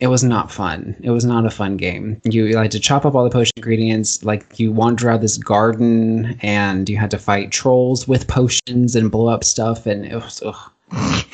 It was not fun. It was not a fun game. You, you had to chop up all the potion ingredients, like you wander out this garden and you had to fight trolls with potions and blow up stuff, and it was. *laughs*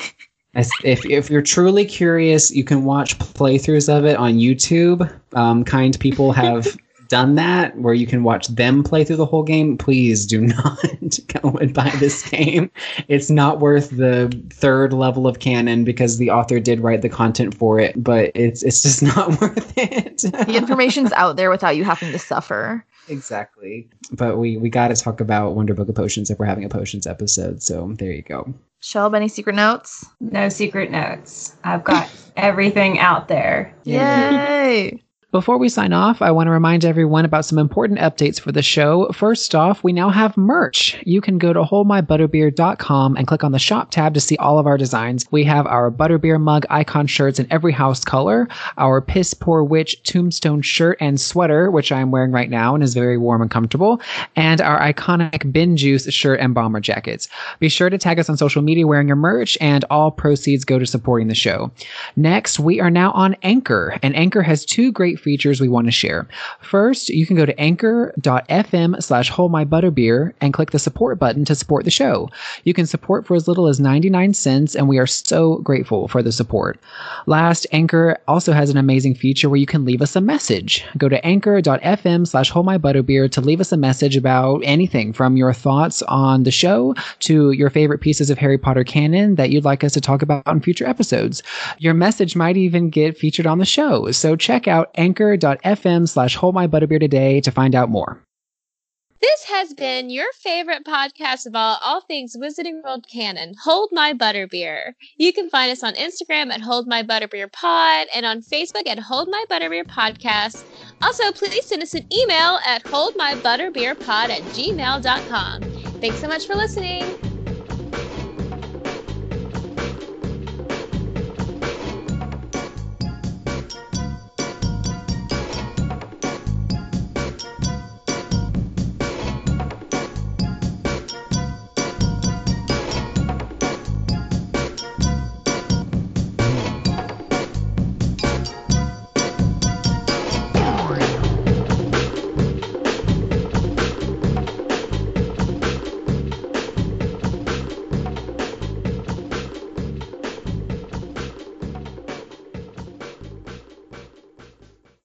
if if you're truly curious, you can watch playthroughs of it on YouTube. Um, kind people have done that where you can watch them play through the whole game, please do *laughs* not go and buy this game. It's not worth the third level of canon because the author did write the content for it, but it's it's just *laughs* not worth it. the information's out there without you having to suffer. Exactly. But we we got to talk about Wonder Book of Potions if we're having a potions episode. So there you go. Shelb, any secret notes? No secret notes. I've got everything out there. Yay! Before we sign off, I want to remind everyone about some important updates for the show. First off, we now have merch. You can go to holdmybutterbeer.com and click on the shop tab to see all of our designs. We have our butterbeer mug icon shirts in every house color, our piss poor witch tombstone shirt and sweater, which I'm wearing right now and is very warm and comfortable, and our iconic bin juice shirt and bomber jackets. Be sure to tag us on social media wearing your merch, and all proceeds go to supporting the show. Next, we are now on Anchor, and Anchor has two great features we want to share. First, you can go to anchor.fm slash hold my butterbeer and click the support button to support the show. You can support for as little as 99 cents, and we are so grateful for the support. Last, Anchor also has an amazing feature where you can leave us a message. Go to anchor.fm slash hold my butterbeer to leave us a message about anything from your thoughts on the show to your favorite pieces of Harry Potter canon that you'd like us to talk about in future episodes. Your message might even get featured on the show, so check out Anchor anchor.fm slash hold today to find out more. This has been your favorite podcast of all, all things Wizarding World canon, Hold My Butterbeer. You can find us on Instagram at Hold My Butterbeer Pod and on Facebook at Hold My Butterbeer Podcast. Also, please send us an email at holdmybutterbeerpod at gmail.com. Thanks so much for listening.